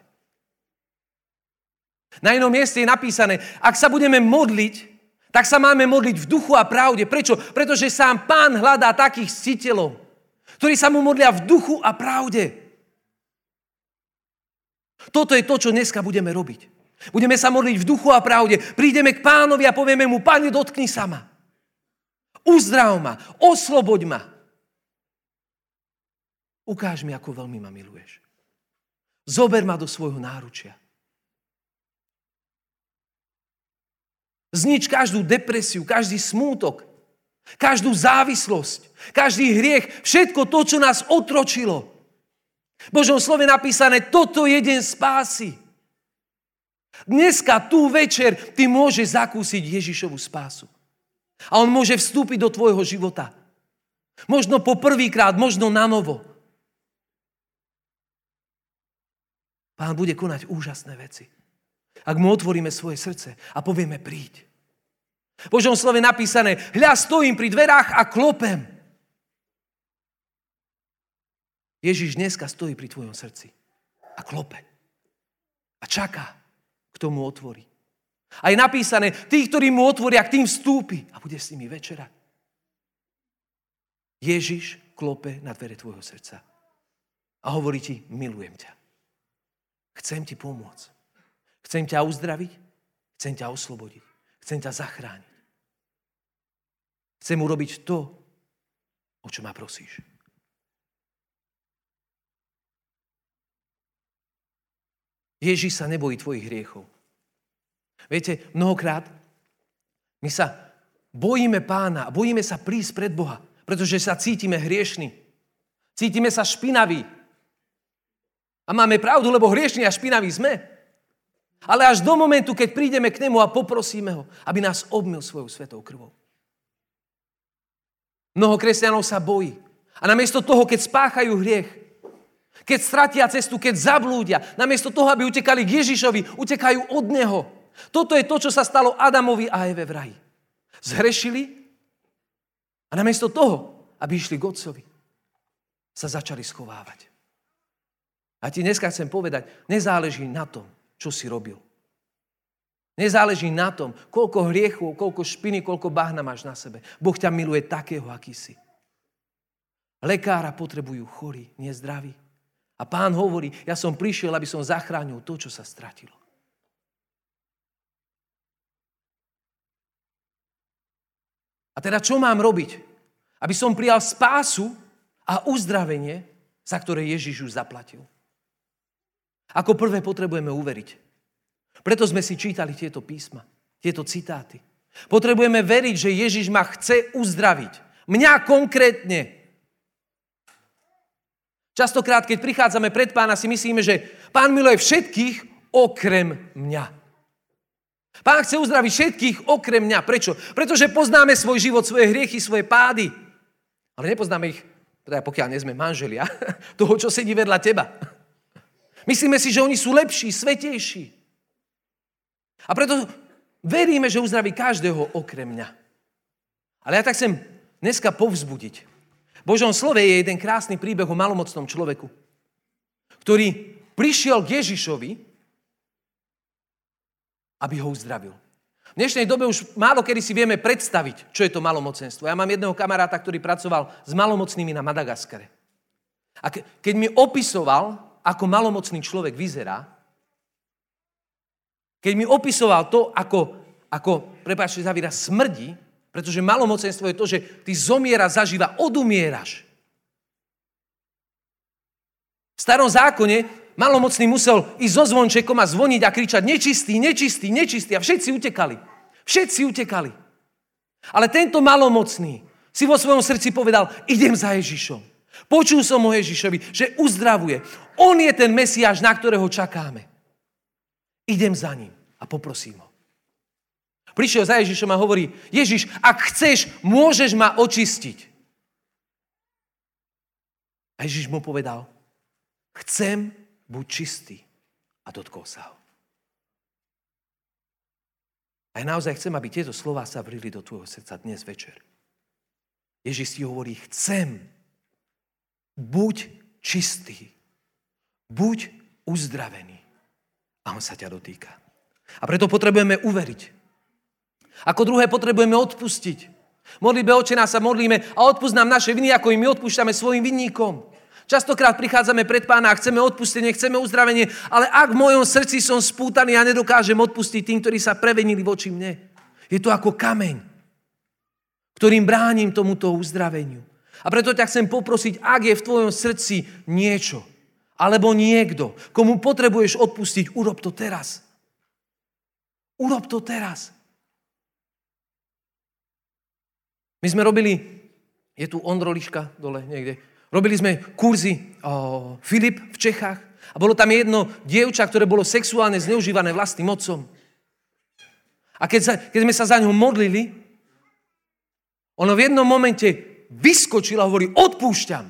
Na inom mieste je napísané, ak sa budeme modliť, tak sa máme modliť v duchu a pravde. Prečo? Pretože sám pán hľadá takých citeľov, ktorí sa mu modlia v duchu a pravde. Toto je to, čo dneska budeme robiť. Budeme sa modliť v duchu a pravde. Prídeme k pánovi a povieme mu, pane, dotkni sa ma. Uzdrav ma, osloboď ma. Ukáž mi, ako veľmi ma miluješ. Zober ma do svojho náručia. Znič každú depresiu, každý smútok, každú závislosť, každý hriech, všetko to, čo nás otročilo. V Božom slove napísané, toto je deň spásy. Dneska, tú večer, ty môžeš zakúsiť Ježišovu spásu. A on môže vstúpiť do tvojho života. Možno po prvýkrát, možno na novo. Pán bude konať úžasné veci. Ak mu otvoríme svoje srdce a povieme príď. V Božom slove napísané, hľa stojím pri dverách a klopem. Ježiš dneska stojí pri tvojom srdci a klope. A čaká, kto mu otvorí. A je napísané, tí, ktorí mu otvoria, k tým vstúpi a bude s nimi večera. Ježiš klope na dvere tvojho srdca a hovorí ti, milujem ťa. Chcem ti pomôcť. Chcem ťa uzdraviť, chcem ťa oslobodiť, chcem ťa zachrániť. Chcem urobiť to, o čo ma prosíš. Ježiš sa nebojí tvojich hriechov. Viete, mnohokrát my sa bojíme pána a bojíme sa prísť pred Boha, pretože sa cítime hriešni. Cítime sa špinaví. A máme pravdu, lebo hriešni a špinaví sme. Ale až do momentu, keď prídeme k nemu a poprosíme ho, aby nás obmil svojou svetou krvou. Mnoho kresťanov sa bojí. A namiesto toho, keď spáchajú hriech, keď stratia cestu, keď zablúdia, namiesto toho, aby utekali k Ježišovi, utekajú od Neho. Toto je to, čo sa stalo Adamovi a Eve v raji. Zhrešili a namiesto toho, aby išli k Otcovi, sa začali schovávať. A ti dneska chcem povedať, nezáleží na tom, čo si robil. Nezáleží na tom, koľko hriechu, koľko špiny, koľko bahna máš na sebe. Boh ťa miluje takého, aký si. Lekára potrebujú chorí, nie zdraví. A pán hovorí, ja som prišiel, aby som zachránil to, čo sa stratilo. A teda čo mám robiť? Aby som prijal spásu a uzdravenie, za ktoré Ježiš už zaplatil. Ako prvé potrebujeme uveriť. Preto sme si čítali tieto písma, tieto citáty. Potrebujeme veriť, že Ježiš ma chce uzdraviť. Mňa konkrétne. Častokrát, keď prichádzame pred pána, si myslíme, že pán miluje všetkých okrem mňa. Pán chce uzdraviť všetkých okrem mňa. Prečo? Pretože poznáme svoj život, svoje hriechy, svoje pády. Ale nepoznáme ich, teda pokiaľ nie sme manželia, [LAUGHS] toho, čo sedí vedľa teba. Myslíme si, že oni sú lepší, svetejší. A preto veríme, že uzdraví každého okrem mňa. Ale ja tak chcem dneska povzbudiť. V Božom slove je jeden krásny príbeh o malomocnom človeku, ktorý prišiel k Ježišovi, aby ho uzdravil. V dnešnej dobe už málo kedy si vieme predstaviť, čo je to malomocenstvo. Ja mám jedného kamaráta, ktorý pracoval s malomocnými na Madagaskare. A keď mi opisoval, ako malomocný človek vyzerá, keď mi opisoval to, ako, ako prepáčte za výraz, smrdí, pretože malomocenstvo je to, že ty zomiera zaživa, odumieraš. V starom zákone malomocný musel ísť so zvončekom a zvoniť a kričať nečistý, nečistý, nečistý a všetci utekali. Všetci utekali. Ale tento malomocný si vo svojom srdci povedal, idem za Ježišom. Počul som o Ježišovi, že uzdravuje. On je ten Mesiáš, na ktorého čakáme. Idem za ním a poprosím ho. Prišiel za Ježišom a hovorí, Ježiš, ak chceš, môžeš ma očistiť. A Ježiš mu povedal, chcem, buď čistý. A dotkol sa ho. A naozaj chcem, aby tieto slova sa vrili do tvojho srdca dnes večer. Ježiš ti hovorí, chcem, buď čistý, buď uzdravený. A on sa ťa dotýka. A preto potrebujeme uveriť. Ako druhé potrebujeme odpustiť. Modlíme očená sa modlíme a odpust nám naše viny, ako im my odpúšťame svojim vinníkom. Častokrát prichádzame pred pána a chceme odpustenie, chceme uzdravenie, ale ak v mojom srdci som spútaný a nedokážem odpustiť tým, ktorí sa prevenili voči mne, je to ako kameň, ktorým bránim tomuto uzdraveniu. A preto ťa chcem poprosiť, ak je v tvojom srdci niečo, alebo niekto, komu potrebuješ odpustiť, urob to teraz. Urob to teraz. My sme robili, je tu Ondro Liška dole niekde, robili sme kurzy o, Filip v Čechách a bolo tam jedno dievča, ktoré bolo sexuálne zneužívané vlastným otcom. A keď, sa, keď sme sa za ňou modlili, ono v jednom momente vyskočila a hovorí, odpúšťam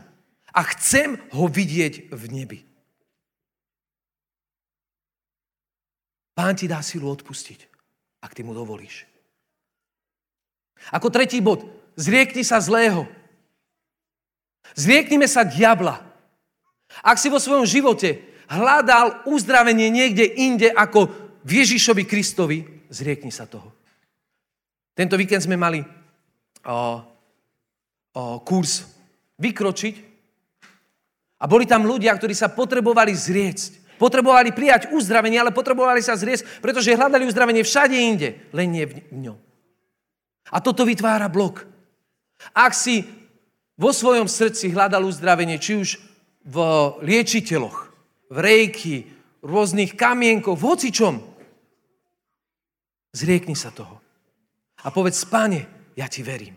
a chcem ho vidieť v nebi. Pán ti dá silu odpustiť, ak ty mu dovolíš. Ako tretí bod, zriekni sa zlého. Zrieknime sa diabla. Ak si vo svojom živote hľadal uzdravenie niekde inde ako v Ježišovi Kristovi, zriekni sa toho. Tento víkend sme mali o, o, kurz vykročiť a boli tam ľudia, ktorí sa potrebovali zriecť. Potrebovali prijať uzdravenie, ale potrebovali sa zriecť, pretože hľadali uzdravenie všade inde, len nie v ňom. A toto vytvára blok. Ak si vo svojom srdci hľadal uzdravenie, či už v liečiteľoch, v rejky, rôznych kamienkoch, v hocičom, zriekni sa toho. A povedz, páne, ja ti verím.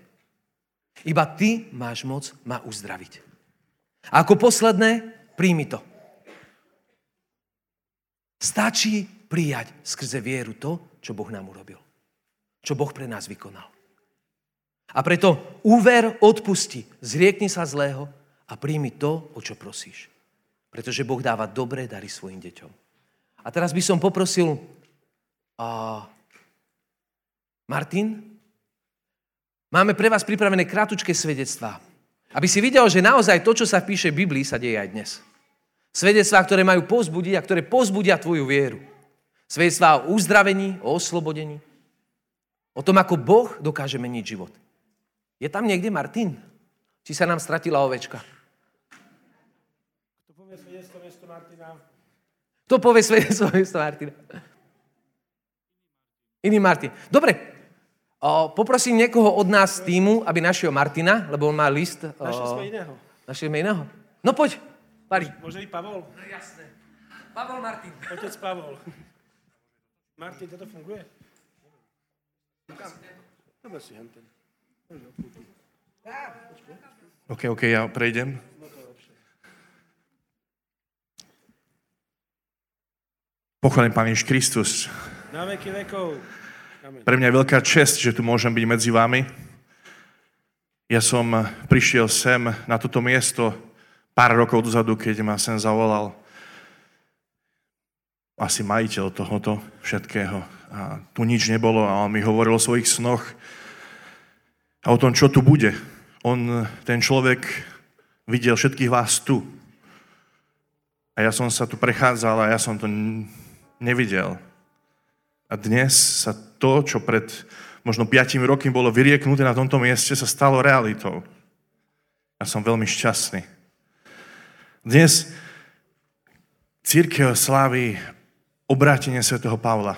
Iba ty máš moc ma uzdraviť. A ako posledné, príjmi to. Stačí prijať skrze vieru to, čo Boh nám urobil. Čo Boh pre nás vykonal. A preto úver, odpusti, zriekni sa zlého a príjmi to, o čo prosíš. Pretože Boh dáva dobré dary svojim deťom. A teraz by som poprosil uh, Martin, máme pre vás pripravené krátučké svedectvá. Aby si videl, že naozaj to, čo sa píše v Biblii, sa deje aj dnes. Svedectvá, ktoré majú pozbudiť a ktoré pozbudia tvoju vieru. Svedectvá o uzdravení, o oslobodení. O tom, ako Boh dokáže meniť život. Je tam niekde Martin? Či sa nám stratila ovečka? Kto povie svedectvo miesto Martina? Kto povie svedectvo miesto Martina? Iný Martin. Dobre, o, poprosím niekoho od nás z týmu, aby našiel Martina, lebo on má list. Našli sme iného. Našli sme iného? No poď, Pari. Môže byť Pavol? No jasné. Pavol Martin. Otec Pavol. Martin, toto funguje? Dobre si henten. OK, OK, ja prejdem. Pochválim Pán Ježiš Kristus. Na veky vekov. Pre mňa je veľká čest, že tu môžem byť medzi vami. Ja som prišiel sem na toto miesto pár rokov dozadu, keď ma sem zavolal asi majiteľ tohoto všetkého. A tu nič nebolo a on mi hovoril o svojich snoch a o tom, čo tu bude. On, ten človek, videl všetkých vás tu. A ja som sa tu prechádzal a ja som to nevidel. A dnes sa to, čo pred možno 5 roky bolo vyrieknuté na tomto mieste, sa stalo realitou. Ja som veľmi šťastný. Dnes církev slaví obrátenie svätého Pavla.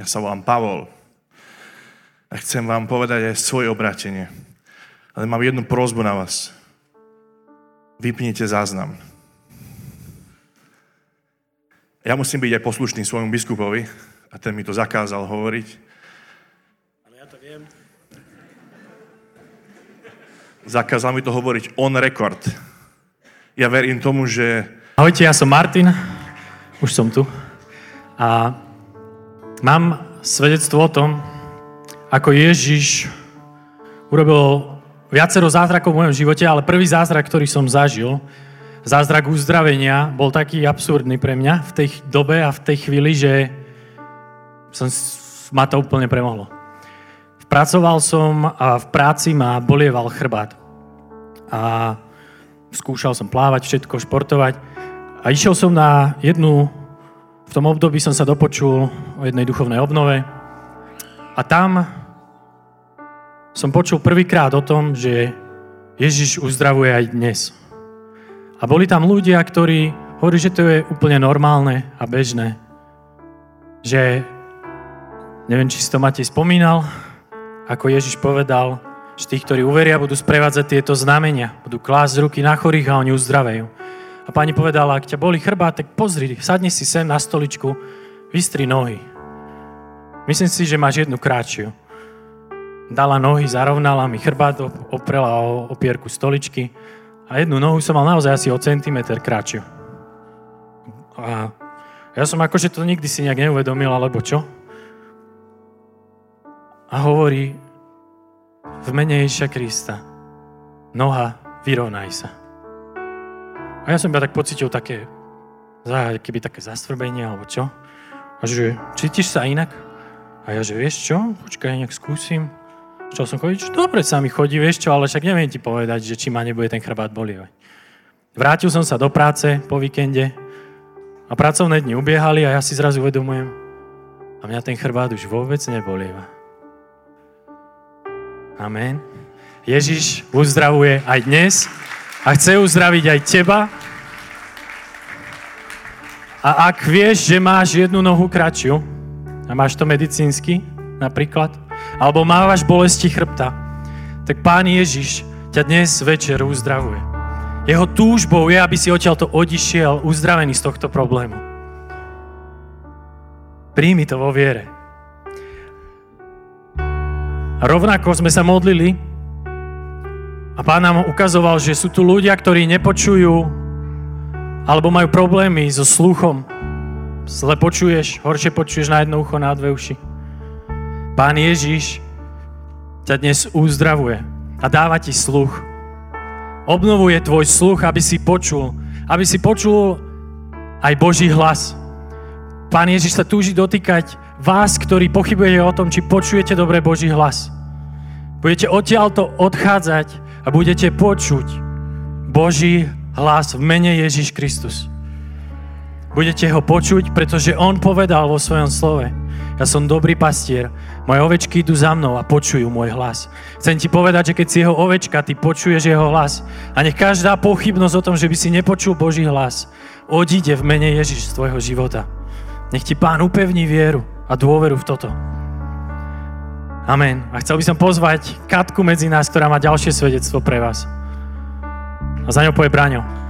Ja sa volám Pavol. A chcem vám povedať aj svoje obrátenie. Ale mám jednu prozbu na vás. Vypnite záznam. Ja musím byť aj poslušný svojmu biskupovi a ten mi to zakázal hovoriť. Ale ja to viem. Zakázal mi to hovoriť on record. Ja verím tomu, že... Ahojte, ja som Martin, už som tu. A mám svedectvo o tom, ako Ježiš urobil viacero zázrakov v mojom živote, ale prvý zázrak, ktorý som zažil, zázrak uzdravenia bol taký absurdný pre mňa v tej dobe a v tej chvíli, že som, ma to úplne premohlo. Pracoval som a v práci ma bolieval chrbát. A skúšal som plávať, všetko, športovať. A išiel som na jednu, v tom období som sa dopočul o jednej duchovnej obnove. A tam som počul prvýkrát o tom, že Ježiš uzdravuje aj dnes. A boli tam ľudia, ktorí hovorí, že to je úplne normálne a bežné. Že, neviem, či si to Matej spomínal, ako Ježiš povedal, že tí, ktorí uveria, budú sprevádzať tieto znamenia. Budú klásť ruky na chorých a oni uzdravejú. A pani povedala, ak ťa boli chrbát, tak pozri, sadni si sem na stoličku, vystri nohy. Myslím si, že máš jednu kráčiu. Dala nohy, zarovnala mi chrbát, oprela o opierku stoličky a jednu nohu som mal naozaj asi o centimetr kratšiu. A ja som akože to nikdy si nejak neuvedomil, alebo čo? A hovorí, v mene Ježiša Krista, noha, vyrovnaj sa. A ja som iba tak pocitil také, keby také zasvrbenie, alebo čo? A že, cítiš sa inak? A ja, že vieš čo, počkaj, nejak skúsim. Začal som chodiť, dobre sa mi chodí, vieš čo, ale však neviem ti povedať, že či ma nebude ten chrbát bolievať. Vrátil som sa do práce po víkende a pracovné dni ubiehali a ja si zrazu uvedomujem, a mňa ten chrbát už vôbec nebolieva. Amen. Ježiš uzdravuje aj dnes a chce uzdraviť aj teba. A ak vieš, že máš jednu nohu kratšiu a máš to medicínsky napríklad, alebo mávaš bolesti chrbta, tak Pán Ježiš ťa dnes večer uzdravuje. Jeho túžbou je, aby si odtiaľto odišiel uzdravený z tohto problému. Príjmi to vo viere. A rovnako sme sa modlili a pán nám ukazoval, že sú tu ľudia, ktorí nepočujú alebo majú problémy so sluchom. Zle počuješ, horšie počuješ na jedno ucho, na dve uši. Pán Ježiš ťa dnes uzdravuje a dáva ti sluch. Obnovuje tvoj sluch, aby si počul, aby si počul aj Boží hlas. Pán Ježiš sa túži dotýkať vás, ktorí pochybujete o tom, či počujete dobre Boží hlas. Budete odtiaľto odchádzať a budete počuť Boží hlas v mene Ježiš Kristus. Budete ho počuť, pretože on povedal vo svojom slove. Ja som dobrý pastier, moje ovečky idú za mnou a počujú môj hlas. Chcem ti povedať, že keď si jeho ovečka, ty počuješ jeho hlas. A nech každá pochybnosť o tom, že by si nepočul Boží hlas, odíde v mene Ježiš z tvojho života. Nech ti Pán upevní vieru a dôveru v toto. Amen. A chcel by som pozvať Katku medzi nás, ktorá má ďalšie svedectvo pre vás. A za ňou poje Braňo.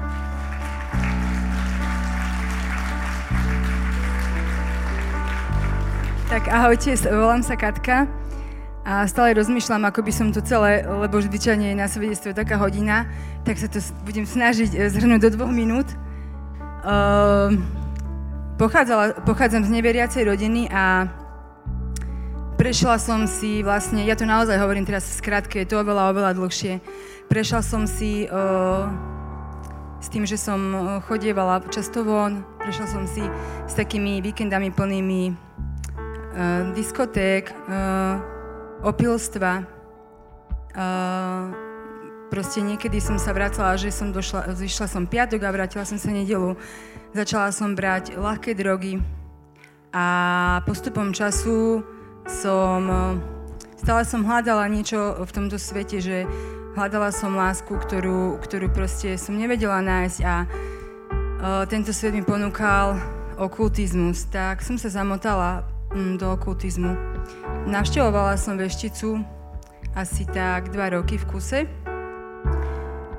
Tak ahojte, volám sa Katka a stále rozmýšľam, ako by som to celé, lebo zvyčajne je na svedectve taká hodina, tak sa to budem snažiť eh, zhrnúť do dvoch minút. Uh, pochádzam z neveriacej rodiny a prešla som si vlastne, ja to naozaj hovorím teraz v skratke, je to oveľa, oveľa dlhšie. Prešla som si s tým, že som chodievala často von, prešla som si s takými víkendami plnými diskoték, uh, opilstva. Uh, proste niekedy som sa vracala, že som došla, zišla som piatok a vrátila som sa nedelu. Začala som brať ľahké drogy a postupom času som, stále som hľadala niečo v tomto svete, že hľadala som lásku, ktorú, ktorú proste som nevedela nájsť a tento svet mi ponúkal okultizmus. Tak som sa zamotala do okultizmu. Navštevovala som vešticu asi tak dva roky v kuse.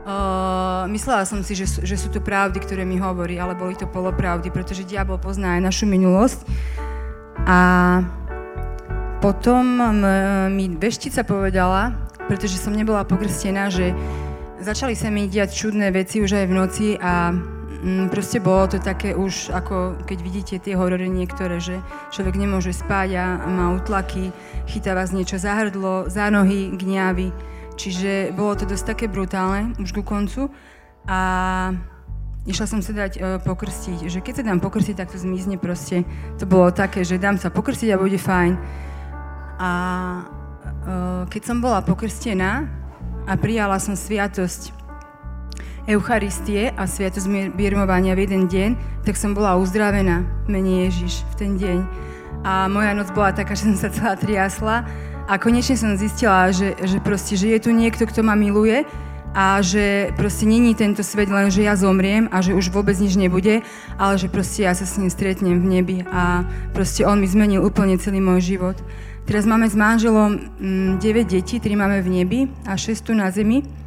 Uh, myslela som si, že, že sú to pravdy, ktoré mi hovorí, ale boli to polopravdy, pretože diabol pozná aj našu minulosť. A potom mi veštica povedala, pretože som nebola pokrstená, že začali sa mi diať čudné veci už aj v noci a Mm, proste bolo to také už, ako keď vidíte tie horory niektoré, že človek nemôže spať a má utlaky, chytá vás niečo za hrdlo, za nohy, gňavy. Čiže bolo to dosť také brutálne už ku koncu a išla som sa dať uh, pokrstiť, že keď sa dám pokrstiť, tak to zmizne proste. To bolo také, že dám sa pokrstiť a bude fajn. A uh, keď som bola pokrstená a prijala som sviatosť Eucharistie a sviatosť birmovania v jeden deň, tak som bola uzdravená mene Ježiš v ten deň. A moja noc bola taká, [LAUGHS] že som sa celá triasla a konečne som zistila, že, že proste, že je tu niekto, kto ma miluje a že proste není tento svet len, že ja zomriem a že už vôbec nič nebude, ale že proste ja sa s ním stretnem v nebi a proste on mi zmenil úplne celý môj život. Teraz máme s manželom 9 mm, detí, 3 máme v nebi a 6 tu na zemi.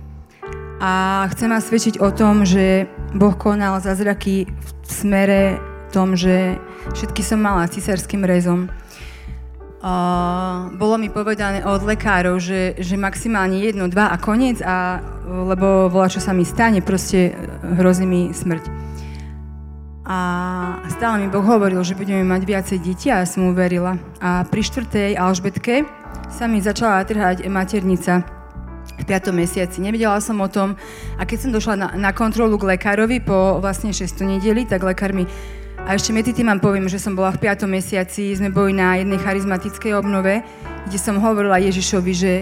A chcem vás svedčiť o tom, že Boh konal zázraky v smere tom, že všetky som mala cisárským rezom. Uh, bolo mi povedané od lekárov, že, že maximálne jedno, dva a koniec, a, lebo volá, čo sa mi stane, proste hrozí mi smrť. A stále mi Boh hovoril, že budeme mať viacej detí a ja som mu verila. A pri štvrtej Alžbetke sa mi začala trhať maternica v 5. mesiaci. Nevedela som o tom a keď som došla na, na kontrolu k lekárovi po vlastne 6. nedeli, tak lekár mi a ešte medzi tým vám poviem, že som bola v 5. mesiaci, sme boli na jednej charizmatickej obnove, kde som hovorila Ježišovi, že,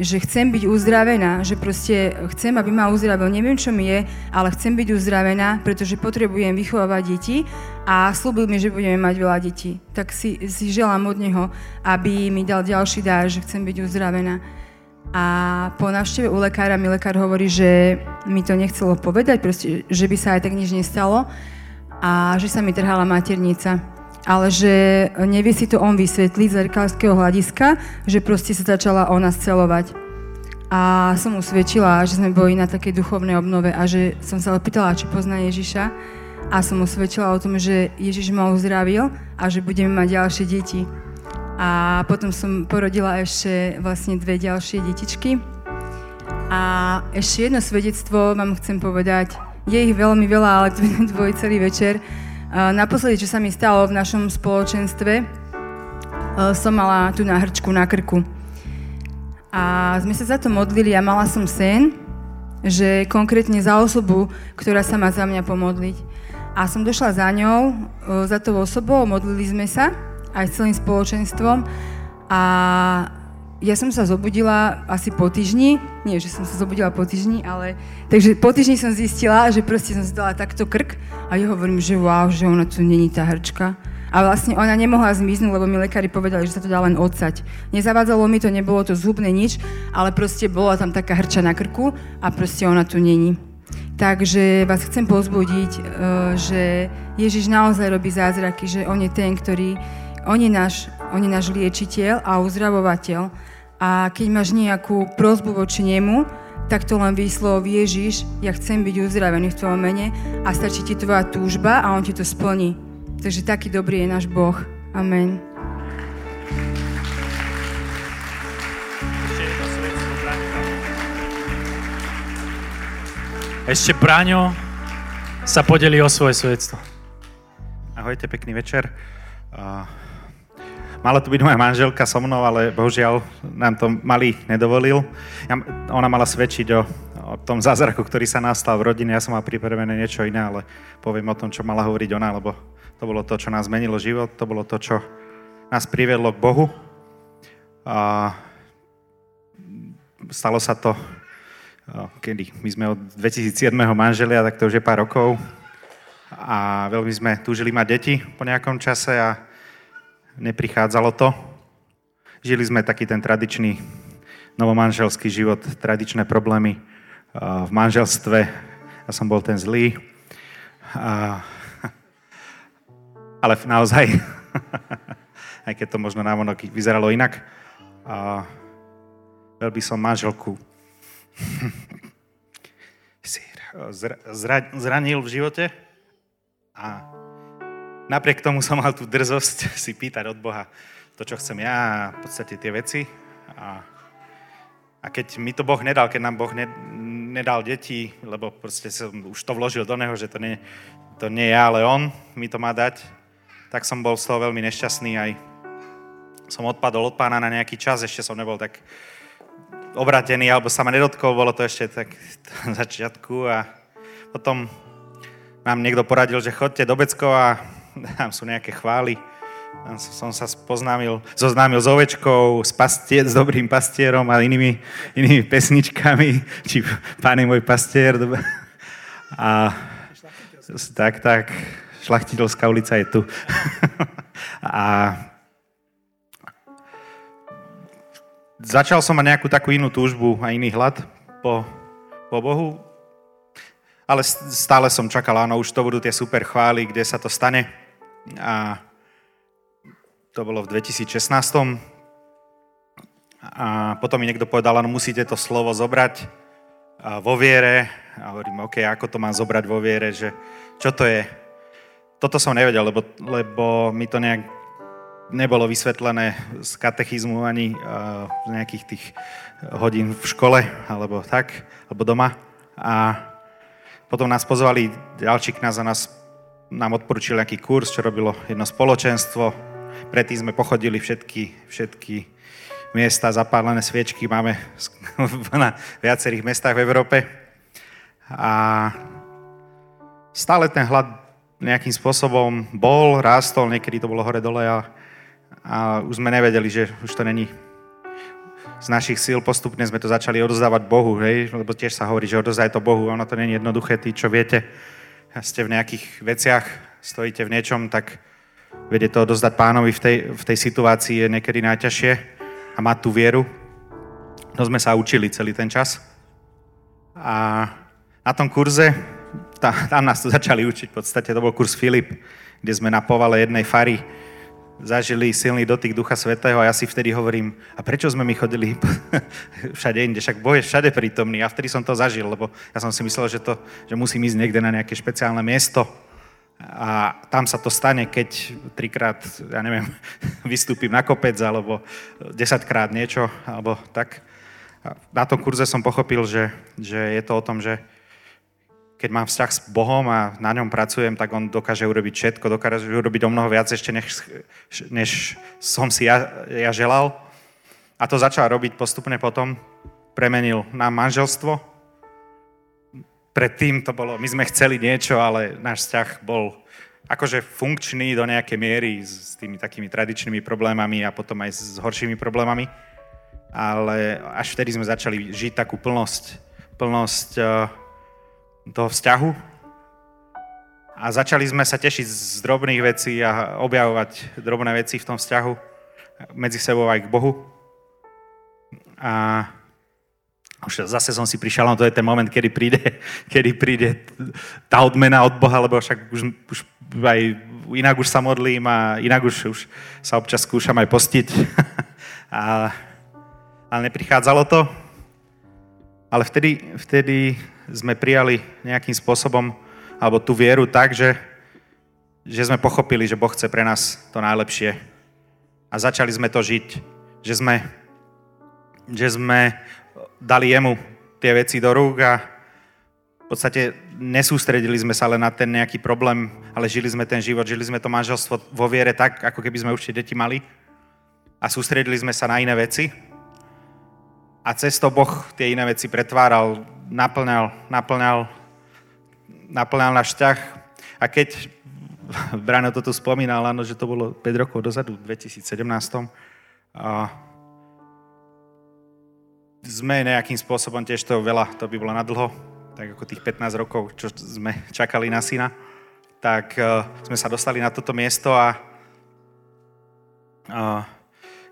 že chcem byť uzdravená, že proste chcem, aby ma uzdravil. Neviem, čo mi je, ale chcem byť uzdravená, pretože potrebujem vychovávať deti a slúbil mi, že budeme mať veľa detí. Tak si, si želám od neho, aby mi dal ďalší dar, že chcem byť uzdravená. A po návšteve u lekára mi lekár hovorí, že mi to nechcelo povedať, proste, že by sa aj tak nič nestalo a že sa mi trhala maternica. Ale že nevie si to on vysvetliť z lekárskeho hľadiska, že proste sa začala ona scelovať. A som mu svedčila, že sme boli na takej duchovnej obnove a že som sa opýtala, či pozná Ježiša. A som mu svedčila o tom, že Ježiš ma uzdravil a že budeme mať ďalšie deti. A potom som porodila ešte vlastne dve ďalšie detičky. A ešte jedno svedectvo vám chcem povedať. Je ich veľmi veľa, ale to je dvoj celý večer. Naposledy, čo sa mi stalo v našom spoločenstve, som mala tu na hrčku na krku. A sme sa za to modlili a mala som sen, že konkrétne za osobu, ktorá sa má za mňa pomodliť. A som došla za ňou, za tou osobou, modlili sme sa aj s celým spoločenstvom a ja som sa zobudila asi po týždni, nie, že som sa zobudila po týždni, ale takže po týždni som zistila, že proste som si dala takto krk a ja hovorím, že wow, že ona tu není tá hrčka. A vlastne ona nemohla zmiznúť, lebo mi lekári povedali, že sa to dá len odsať. Nezavádzalo mi to, nebolo to zhubné nič, ale proste bola tam taká hrča na krku a proste ona tu není. Takže vás chcem pozbudiť, e, že Ježiš naozaj robí zázraky, že On je ten, ktorý, On je náš, on je náš liečiteľ a uzdravovateľ a keď máš nejakú prozbu voči nemu, tak to len vyslov Ježiš, ja chcem byť uzdravený v tvojom mene a stačí ti tvoja túžba a on ti to splní. Takže taký dobrý je náš Boh. Amen. Ešte Braňo sa podelí o svoje svedstvo. Ahojte, pekný večer. Uh, Mala tu byť moja manželka so mnou, ale bohužiaľ nám to malý nedovolil. Ja, ona mala svedčiť o, o tom zázraku, ktorý sa nastal v rodine. Ja som mal pripravené niečo iné, ale poviem o tom, čo mala hovoriť ona, lebo to bolo to, čo nás zmenilo život, to bolo to, čo nás priviedlo k Bohu. A stalo sa to, kedy my sme od 2007. manželia, tak to už je pár rokov. A veľmi sme túžili mať deti po nejakom čase a neprichádzalo to. Žili sme taký ten tradičný novomanželský život, tradičné problémy v manželstve. Ja som bol ten zlý. [LAUGHS] Ale naozaj, [LAUGHS] aj keď to možno návonok vyzeralo inak, a, veľ by som manželku [LAUGHS] zranil v živote a Napriek tomu som mal tú drzosť [LAUGHS] si pýtať od Boha to, čo chcem ja, v podstate tie veci. A, a keď mi to Boh nedal, keď nám Boh ne, nedal deti, lebo proste som už to vložil do neho, že to nie, to nie ja, ale on mi to má dať, tak som bol z toho veľmi nešťastný aj som odpadol od pána na nejaký čas, ešte som nebol tak obratený, alebo sa ma nedotkol, bolo to ešte tak [LAUGHS] na začiatku a potom nám niekto poradil, že chodte do Beckova a tam sú nejaké chvály. Tam som sa poznámil, zoznámil s ovečkou, s, pastier, s dobrým pastierom a inými, inými pesničkami, či Pán je môj pastier. A tak, tak, šlachtiteľská ulica je tu. a začal som mať nejakú takú inú túžbu a iný hlad po, po Bohu, ale stále som čakal, áno, už to budú tie super chvály, kde sa to stane a to bolo v 2016. A potom mi niekto povedal, no musíte to slovo zobrať vo viere. A hovorím, OK, ako to mám zobrať vo viere, že čo to je? Toto som nevedel, lebo, lebo mi to nejak nebolo vysvetlené z katechizmu ani z nejakých tých hodín v škole, alebo tak, alebo doma. A potom nás pozvali, ďalší kniaz a nás nám odporučil nejaký kurz, čo robilo jedno spoločenstvo. Predtým sme pochodili všetky, všetky miesta, zapálené sviečky máme [LAUGHS] na viacerých mestách v Európe. A stále ten hlad nejakým spôsobom bol, rástol, niekedy to bolo hore-dole a, a už sme nevedeli, že už to není z našich síl postupne sme to začali odozdávať Bohu, hej? lebo tiež sa hovorí, že odozdaj to Bohu, ono to není jednoduché, tí, čo viete, ste v nejakých veciach, stojíte v niečom, tak vedie to odozdať pánovi v tej, v tej situácii je niekedy najťažšie a mať tú vieru. No sme sa učili celý ten čas. A na tom kurze, tá, tam nás to začali učiť, v podstate to bol kurz Filip, kde sme na povale jednej fary zažili silný dotyk Ducha Svetého a ja si vtedy hovorím, a prečo sme my chodili [LAUGHS] všade inde, však Boh je všade prítomný a vtedy som to zažil, lebo ja som si myslel, že, to, že musím ísť niekde na nejaké špeciálne miesto a tam sa to stane, keď trikrát, ja neviem, [LAUGHS] vystúpim na kopec alebo desaťkrát niečo, alebo tak. Na tom kurze som pochopil, že, že je to o tom, že keď mám vzťah s Bohom a na ňom pracujem, tak on dokáže urobiť všetko, dokáže urobiť o mnoho viac ešte, než, než som si ja, ja želal. A to začal robiť postupne potom. Premenil na manželstvo. Predtým to bolo, my sme chceli niečo, ale náš vzťah bol akože funkčný do nejakej miery s tými takými tradičnými problémami a potom aj s horšími problémami. ale až vtedy sme začali žiť takú plnosť, plnosť uh, toho vzťahu. A začali sme sa tešiť z drobných vecí a objavovať drobné veci v tom vzťahu medzi sebou aj k Bohu. A už zase som si prišiel, no to je ten moment, kedy príde, [LAUGHS] kedy príde tá odmena od Boha, lebo však už, už aj inak už sa modlím a inak už, už sa občas skúšam aj postiť. [LAUGHS] a, ale neprichádzalo to. Ale vtedy, vtedy sme prijali nejakým spôsobom alebo tú vieru tak, že, že sme pochopili, že Boh chce pre nás to najlepšie. A začali sme to žiť. Že sme, že sme dali jemu tie veci do rúk a v podstate nesústredili sme sa len na ten nejaký problém, ale žili sme ten život, žili sme to manželstvo vo viere tak, ako keby sme už tie deti mali a sústredili sme sa na iné veci a cez to Boh tie iné veci pretváral, naplňal, naplňal, naplňal náš vzťah a keď [LAUGHS] Brano to tu spomínal, áno, že to bolo 5 rokov dozadu, v 2017. A sme nejakým spôsobom, tiež to veľa, to by bolo nadlho, tak ako tých 15 rokov, čo sme čakali na syna, tak uh, sme sa dostali na toto miesto a uh,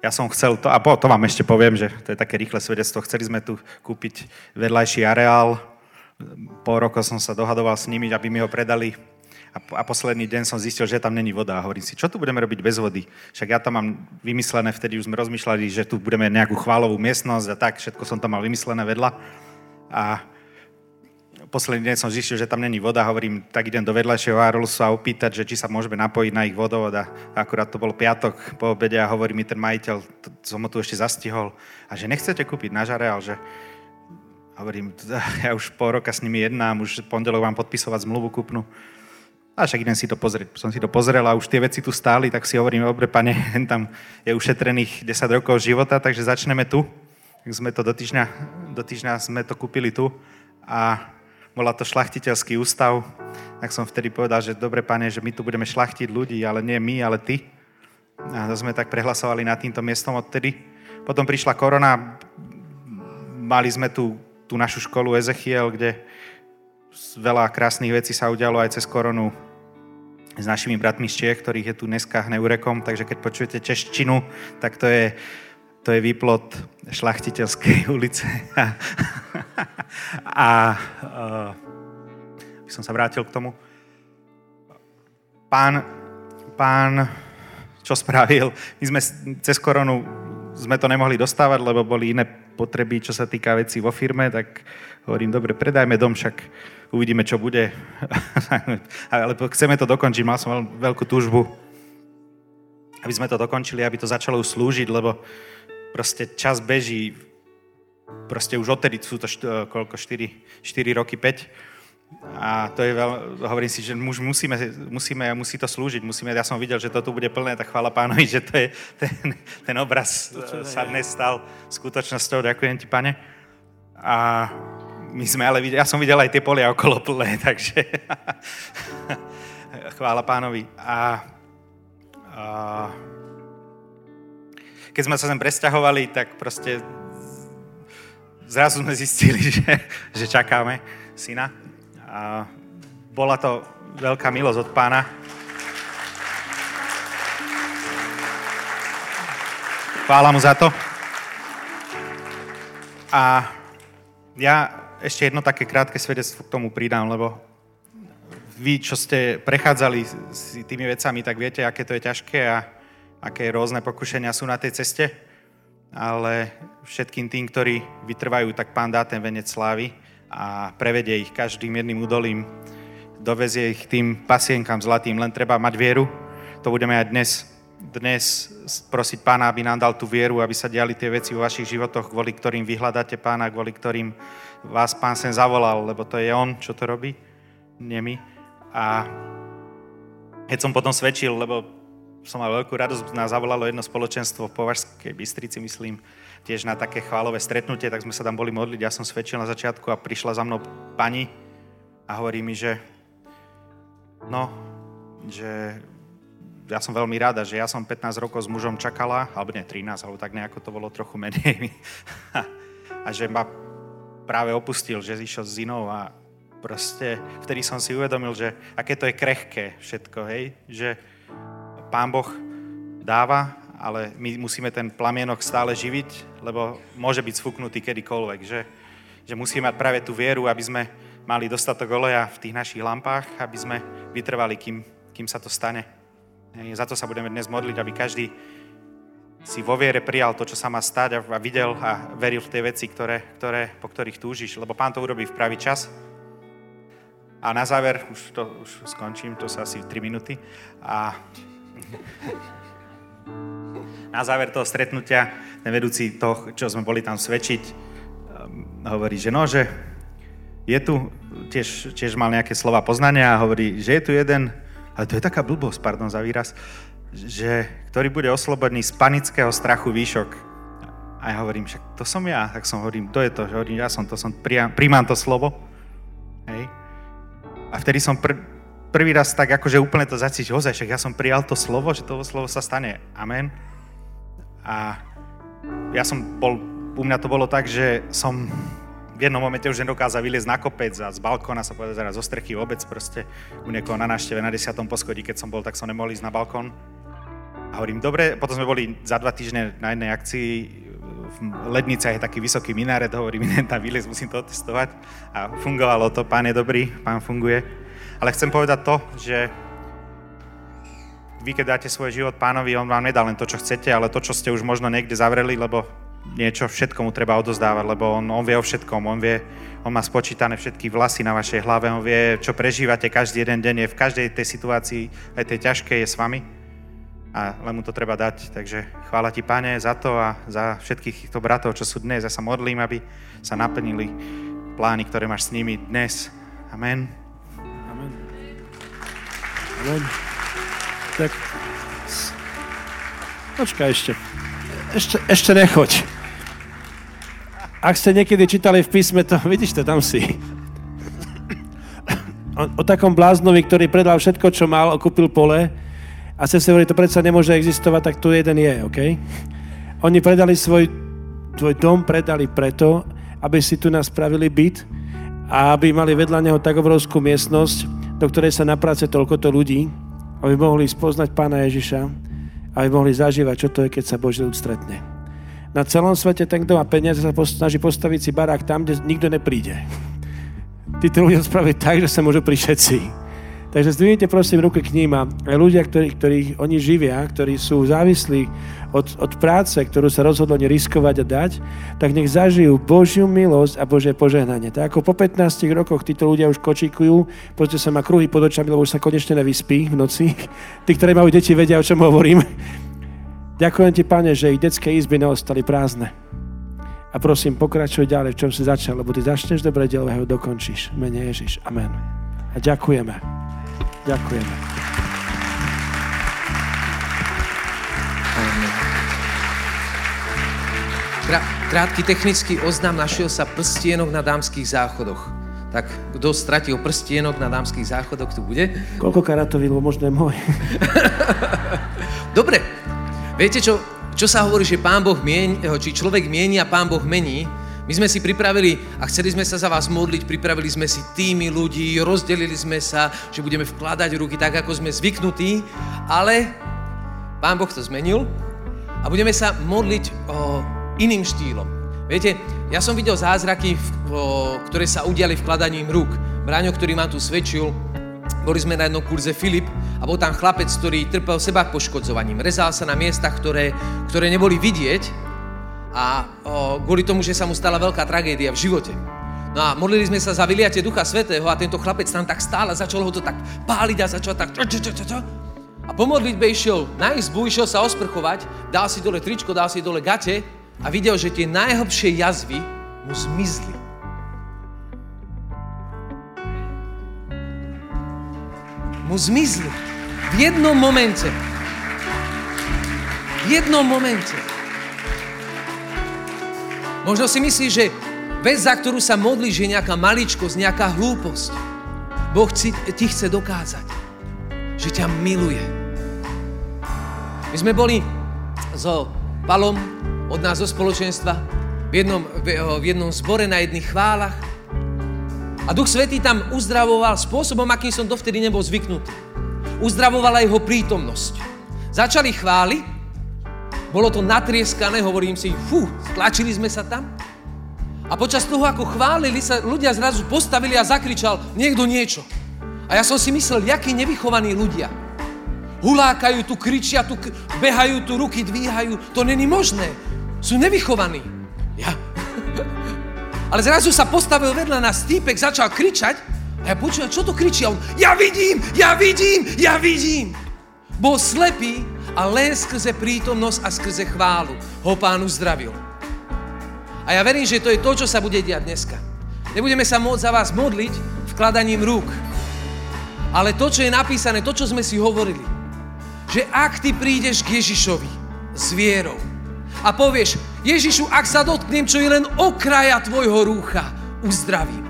ja som chcel to, a po, to vám ešte poviem, že to je také rýchle svedectvo, chceli sme tu kúpiť vedľajší areál, po roku som sa dohadoval s nimi, aby mi ho predali a, a posledný deň som zistil, že tam není voda. A hovorím si, čo tu budeme robiť bez vody? Však ja tam mám vymyslené, vtedy už sme rozmýšľali, že tu budeme nejakú chválovú miestnosť a tak, všetko som tam mal vymyslené vedľa. A posledný deň som zistil, že tam není voda, hovorím, tak idem do vedľajšieho Arolsu a opýtať, že či sa môžeme napojiť na ich vodovod a akurát to bol piatok po obede a hovorí mi ten majiteľ, to, som ho tu ešte zastihol, a že nechcete kúpiť náš areál, že hovorím, ja už pol roka s nimi jednám, už pondelok vám podpisovať zmluvu kúpnu. A však idem si to pozrieť. Som si to pozrel a už tie veci tu stáli, tak si hovorím, dobre, pane, [LAUGHS] tam je ušetrených 10 rokov života, takže začneme tu. Tak sme to do týždňa, do týždňa sme to kúpili tu a bola to šlachtiteľský ústav. Tak som vtedy povedal, že dobre, pane, že my tu budeme šlachtiť ľudí, ale nie my, ale ty. A to sme tak prehlasovali nad týmto miestom odtedy. Potom prišla korona, mali sme tu tú našu školu Ezechiel, kde veľa krásnych vecí sa udialo aj cez koronu s našimi bratmi z Čiech, ktorých je tu dneska neurekom, takže keď počujete češtinu, tak to je, to je výplot šlachtiteľskej [LAUGHS] ulice. a, a by som sa vrátil k tomu. Pán, pán, čo spravil? My sme cez koronu sme to nemohli dostávať, lebo boli iné potreby, čo sa týka vecí vo firme, tak hovorím, dobre, predajme dom, však uvidíme, čo bude. [LAUGHS] Ale chceme to dokončiť, mal som veľkú túžbu, aby sme to dokončili, aby to začalo slúžiť, lebo proste čas beží, proste už odtedy sú to št- koľko, 4, 4 roky, 5. A to je veľ, hovorím si, že muž musíme, musíme, musí to slúžiť, musíme, ja som videl, že to tu bude plné, tak chvála pánovi, [LAUGHS] že to je, ten, ten obraz sa dnes stal skutočnosťou, ďakujem ti, pane. A my sme ale videli, ja som videl aj tie polia okolo plné, [LAUGHS] takže [LAUGHS] chvála pánovi. A, a keď sme sa sem presťahovali, tak proste zrazu sme zistili, [LAUGHS] že, že čakáme syna. A bola to veľká milosť od pána. Chvála mu za to. A ja ešte jedno také krátke svedectvo k tomu pridám, lebo vy, čo ste prechádzali s tými vecami, tak viete, aké to je ťažké a aké rôzne pokušenia sú na tej ceste. Ale všetkým tým, ktorí vytrvajú, tak pán dá ten venec slávy a prevedie ich každým jedným údolím, dovezie ich tým pasienkam zlatým. Len treba mať vieru. To budeme aj dnes, dnes prosiť pána, aby nám dal tú vieru, aby sa diali tie veci vo vašich životoch, kvôli ktorým vyhľadáte pána, kvôli ktorým vás pán sem zavolal, lebo to je on, čo to robí, nie my. A keď som potom svedčil, lebo som mal veľkú radosť, nás zavolalo jedno spoločenstvo v Považskej Bystrici, myslím, tiež na také chválové stretnutie, tak sme sa tam boli modliť, ja som svedčil na začiatku a prišla za mnou pani a hovorí mi, že no, že ja som veľmi rada, že ja som 15 rokov s mužom čakala, alebo nie 13, alebo tak nejako to bolo trochu menej. [LAUGHS] a že ma práve opustil, že išiel s inou a proste vtedy som si uvedomil, že aké to je krehké všetko, hej, že Pán Boh dáva, ale my musíme ten plamienok stále živiť, lebo môže byť sfúknutý kedykoľvek, že, že musíme mať práve tú vieru, aby sme mali dostatok oleja v tých našich lampách, aby sme vytrvali, kým, kým sa to stane. Za to sa budeme dnes modliť, aby každý si vo viere prijal to, čo sa má stať a videl a veril v tie veci, ktoré, ktoré, po ktorých túžiš, lebo Pán to urobí v pravý čas. A na záver, už to už skončím, to sa asi 3 minúty. A na záver toho stretnutia ten vedúci toho, čo sme boli tam svedčiť, um, hovorí, že no, že je tu, tiež, tiež mal nejaké slova poznania a hovorí, že je tu jeden, ale to je taká blbosť, pardon za výraz, že, ktorý bude oslobodený z panického strachu výšok. A ja hovorím, že to som ja. Tak som hovorím, to je to, že hovorím, ja som to, som príjmam to slovo. Hej. A vtedy som pr- prvý raz tak akože úplne to zacítil, ozaj, však ja som prijal to slovo, že to slovo sa stane. Amen. A ja som bol, u mňa to bolo tak, že som v jednom momente už nedokázal vyliezť na kopec a z balkóna sa povedať zaraz zo strechy vôbec proste u niekoho na návšteve na desiatom poschodí, keď som bol, tak som nemohol ísť na balkón. A hovorím, dobre, potom sme boli za dva týždne na jednej akcii v Lednice je taký vysoký minaret, hovorím, idem tam vyliezť, musím to otestovať. A fungovalo to, pán je dobrý, pán funguje. Ale chcem povedať to, že vy, keď dáte svoj život pánovi, on vám nedá len to, čo chcete, ale to, čo ste už možno niekde zavreli, lebo niečo všetkomu treba odozdávať, lebo on, on vie o všetkom, on vie, on má spočítané všetky vlasy na vašej hlave, on vie, čo prežívate každý jeden deň, je v každej tej situácii, aj tej ťažkej je s vami a len mu to treba dať. Takže chvála ti, Pane, za to a za všetkých týchto bratov, čo sú dnes. Ja sa modlím, aby sa naplnili plány, ktoré máš s nimi dnes. Amen. Amen. Tak, počkaj ešte. Ešte, ešte nechoď. Ak ste niekedy čítali v písme, to [LAUGHS] vidíš to, tam si. O, o takom bláznovi, ktorý predal všetko, čo mal, okúpil pole, a sa si hovorí, to predsa nemôže existovať, tak tu jeden je, OK? Oni predali svoj, tvoj dom, predali preto, aby si tu nás spravili byt a aby mali vedľa neho tak obrovskú miestnosť, do ktorej sa naprace toľkoto ľudí, aby mohli spoznať pána Ježiša, aby mohli zažívať, čo to je, keď sa Boží ľud stretne. Na celom svete ten, kto má peniaze, sa snaží postaviť si barák tam, kde nikto nepríde. Títo ľudia spraviť tak, že sa môžu prísť všetci. Takže zdvihnite prosím ruky k ním a ľudia, ktorí, ktorých oni živia, ktorí sú závislí od, od práce, ktorú sa rozhodlo riskovať a dať, tak nech zažijú Božiu milosť a Božie požehnanie. Tak ako po 15 rokoch títo ľudia už kočíkujú, pozrite sa má kruhy pod očami, lebo už sa konečne nevyspí v noci. [LAUGHS] Tí, ktorí majú deti, vedia, o čom hovorím. Ďakujem ti, Pane, že ich detské izby neostali prázdne. A prosím, pokračuj ďalej, v čom si začal, lebo ty začneš dobre dielo a ho dokončíš. Mene Ježiš. Amen. A ďakujeme. Ďakujeme. Krátky technický oznam našiel sa prstienok na dámskych záchodoch. Tak kto stratil prstienok na dámskych záchodoch, tu bude? Koľko karatový, lebo možno je môj. [LAUGHS] Dobre. Viete, čo, čo sa hovorí, že pán Boh mieni, či človek mieni a pán Boh mení? My sme si pripravili a chceli sme sa za vás modliť, pripravili sme si týmy ľudí, rozdelili sme sa, že budeme vkladať ruky tak, ako sme zvyknutí, ale Pán Boh to zmenil a budeme sa modliť o, iným štýlom. Viete, ja som videl zázraky, ktoré sa udiali vkladaním rúk. Bráňo, ktorý ma tu svedčil, boli sme na jednom kurze Filip a bol tam chlapec, ktorý trpel seba poškodzovaním. Rezal sa na miestach, ktoré, ktoré neboli vidieť a o, kvôli tomu, že sa mu stala veľká tragédia v živote. No a modlili sme sa za vyliatie Ducha Svetého a tento chlapec tam tak stále začal ho to tak páliť a začal tak... A po modlitbe išiel na izbu, išiel sa osprchovať, dal si dole tričko, dal si dole gate a videl, že tie najhlbšie jazvy mu zmizli. Mu zmizli. V jednom momente. V jednom momente. Možno si myslíš, že vec, za ktorú sa modlíš, je nejaká maličkosť, nejaká hlúposť. Boh ti, chce dokázať, že ťa miluje. My sme boli so Palom od nás zo spoločenstva v jednom, v jednom zbore na jedných chválach. A Duch Svetý tam uzdravoval spôsobom, akým som dovtedy nebol zvyknutý. Uzdravovala jeho prítomnosť. Začali chváli, bolo to natrieskané, hovorím si, fú, tlačili sme sa tam. A počas toho, ako chválili sa, ľudia zrazu postavili a zakričal niekto niečo. A ja som si myslel, jakí nevychovaní ľudia. Hulákajú tu, kričia tu, behajú tu, ruky dvíhajú. To není možné. Sú nevychovaní. Ja. Ale zrazu sa postavil vedľa nás týpek, začal kričať a ja počujem, čo to kričí? A on, ja vidím, ja vidím, ja vidím. Bol slepý a len skrze prítomnosť a skrze chválu ho pán uzdravil. A ja verím, že to je to, čo sa bude diať dneska. Nebudeme sa môcť za vás modliť vkladaním rúk. Ale to, čo je napísané, to, čo sme si hovorili, že ak ty prídeš k Ježišovi s vierou a povieš, Ježišu, ak sa dotknem, čo je len okraja tvojho rúcha, uzdravím.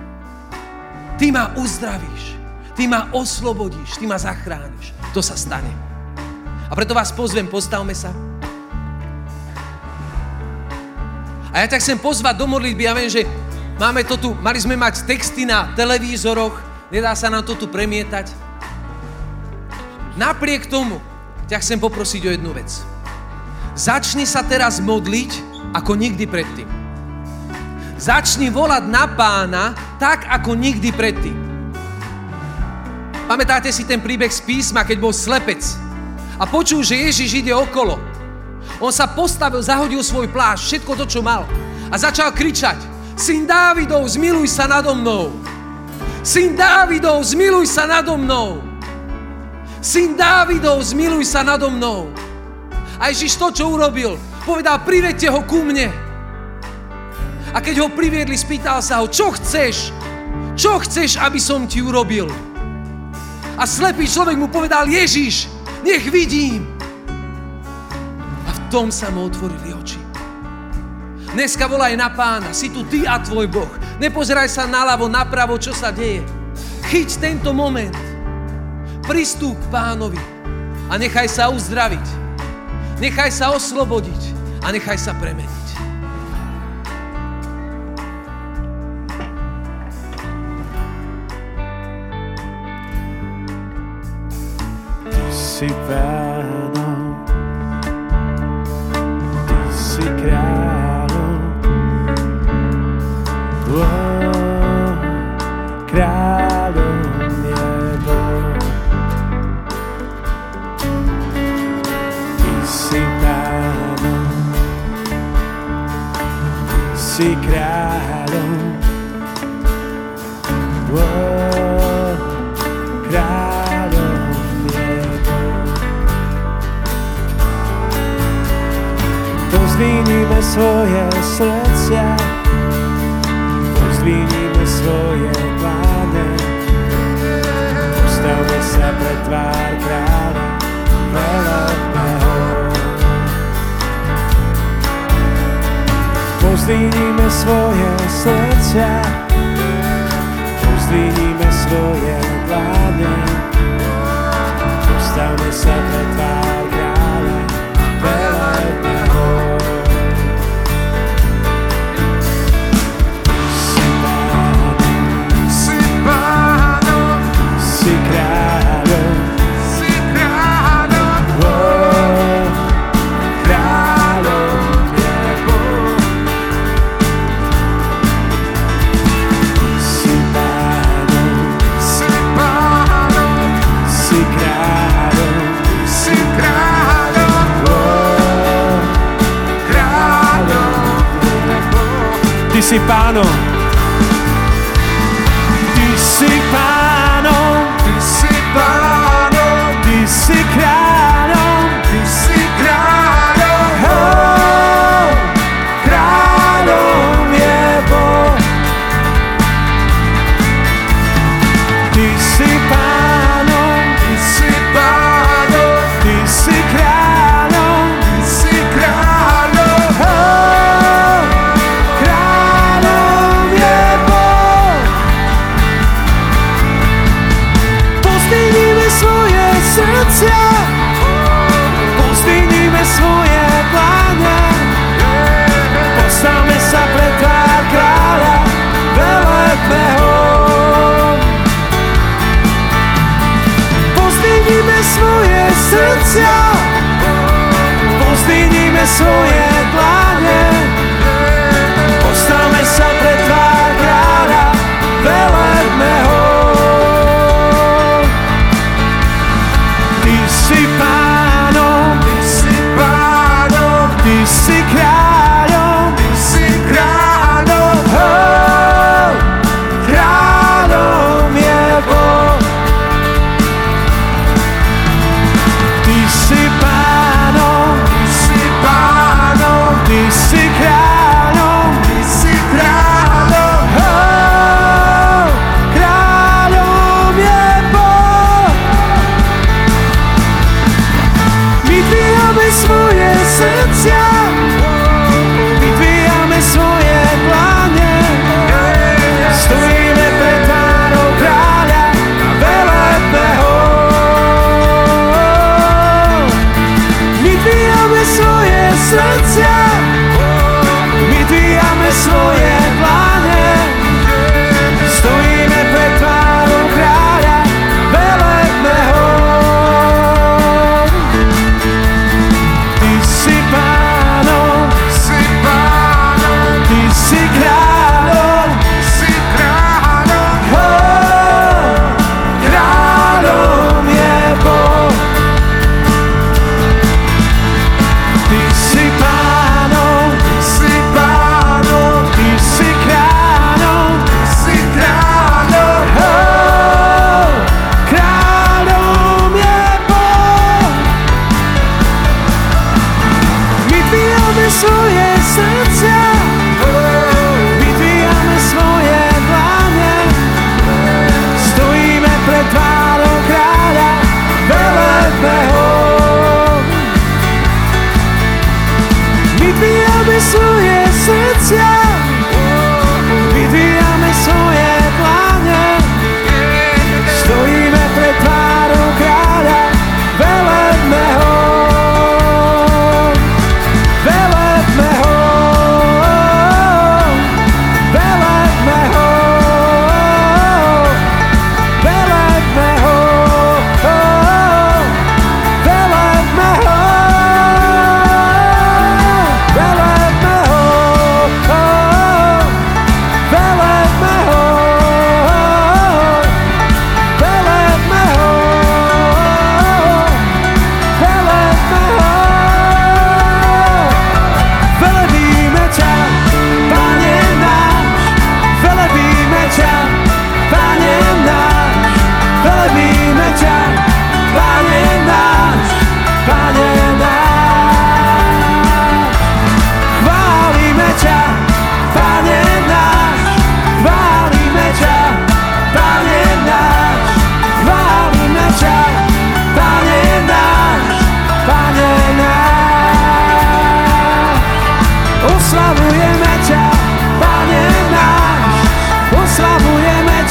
Ty ma uzdravíš, ty ma oslobodíš, ty ma zachrániš. To sa stane. A preto vás pozvem, postavme sa. A ja ťa chcem pozvať do modlitby. Ja viem, že máme to tu, mali sme mať texty na televízoroch, nedá sa nám to tu premietať. Napriek tomu ťa chcem poprosiť o jednu vec. Začni sa teraz modliť ako nikdy predtým. Začni volať na pána tak, ako nikdy predtým. Pamätáte si ten príbeh z písma, keď bol slepec a počul, že Ježiš ide okolo. On sa postavil, zahodil svoj plášť, všetko to, čo mal. A začal kričať, syn Dávidov, zmiluj sa nado mnou. Syn Dávidov, zmiluj sa nado mnou. Syn Dávidov, zmiluj sa nado mnou. A Ježiš to, čo urobil, povedal, privedte ho ku mne. A keď ho priviedli, spýtal sa ho, čo chceš? Čo chceš, aby som ti urobil? A slepý človek mu povedal, Ježiš, nech vidím. A v tom sa mu otvorili oči. Dneska volaj na pána, si tu ty a tvoj Boh. Nepozeraj sa naľavo, napravo, čo sa deje. Chyť tento moment. Pristúp pánovi a nechaj sa uzdraviť. Nechaj sa oslobodiť a nechaj sa premeniť. si pánom, ty si kráľom. Si kráľom. Oh, kráľom je Pozdvihnime svoje srdcia, pozdvihnime svoje pláne. Postavme sa pred tvár kráľa Pozdvihnime svoje srdcia, pozdvihnime svoje Ty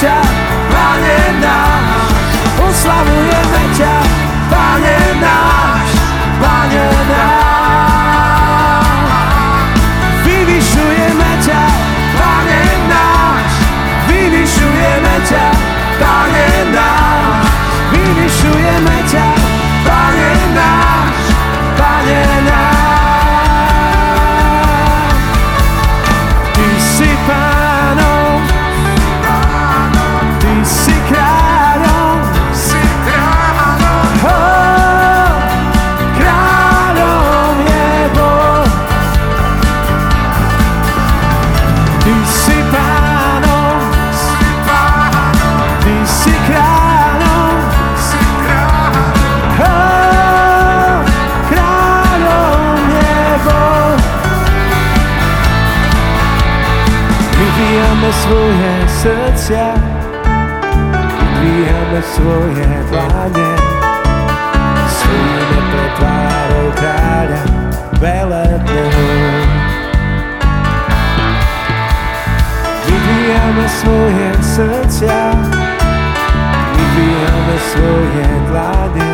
ťa, Pane náš, oslavujeme ťa, svoje vládne Svíme pre tvárou kráľa velebného. Vyvíjame svoje srdcia Vyvíjame svoje vládne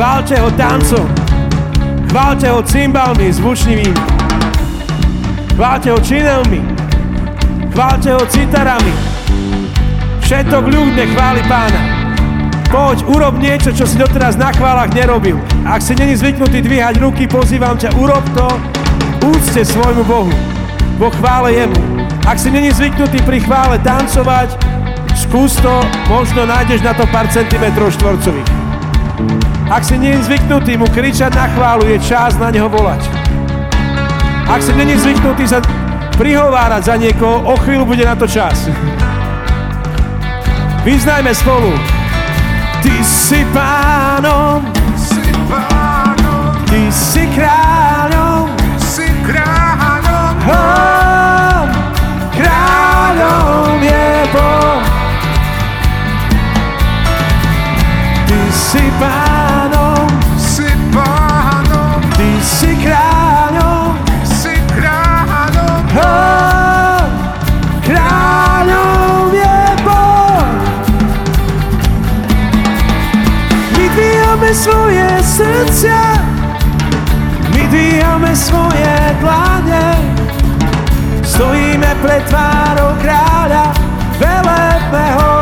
chválte ho tancom. Chválte ho cymbalmi zvučnivými. Chválte ho činelmi. Chválte ho citarami. Všetok ľud chváli pána. Poď, urob niečo, čo si doteraz na chválach nerobil. Ak si není zvyknutý dvíhať ruky, pozývam ťa, urob to, úcte svojmu Bohu. Vo chvále jemu. Ak si není zvyknutý pri chvále tancovať, skús to, možno nájdeš na to pár centimetrov štvorcových. Ak si není zvyknutý mu kričať na chválu, je čas na neho volať. Ak si není zvyknutý sa prihovárať za niekoho, o chvíľu bude na to čas. Vyznajme spolu. Ty si pánom, si pánom, ty si kráľom, si kráľom, oh, kráľom je Boh. Ty si pánom, pred tvárou kráľa, velebme ho.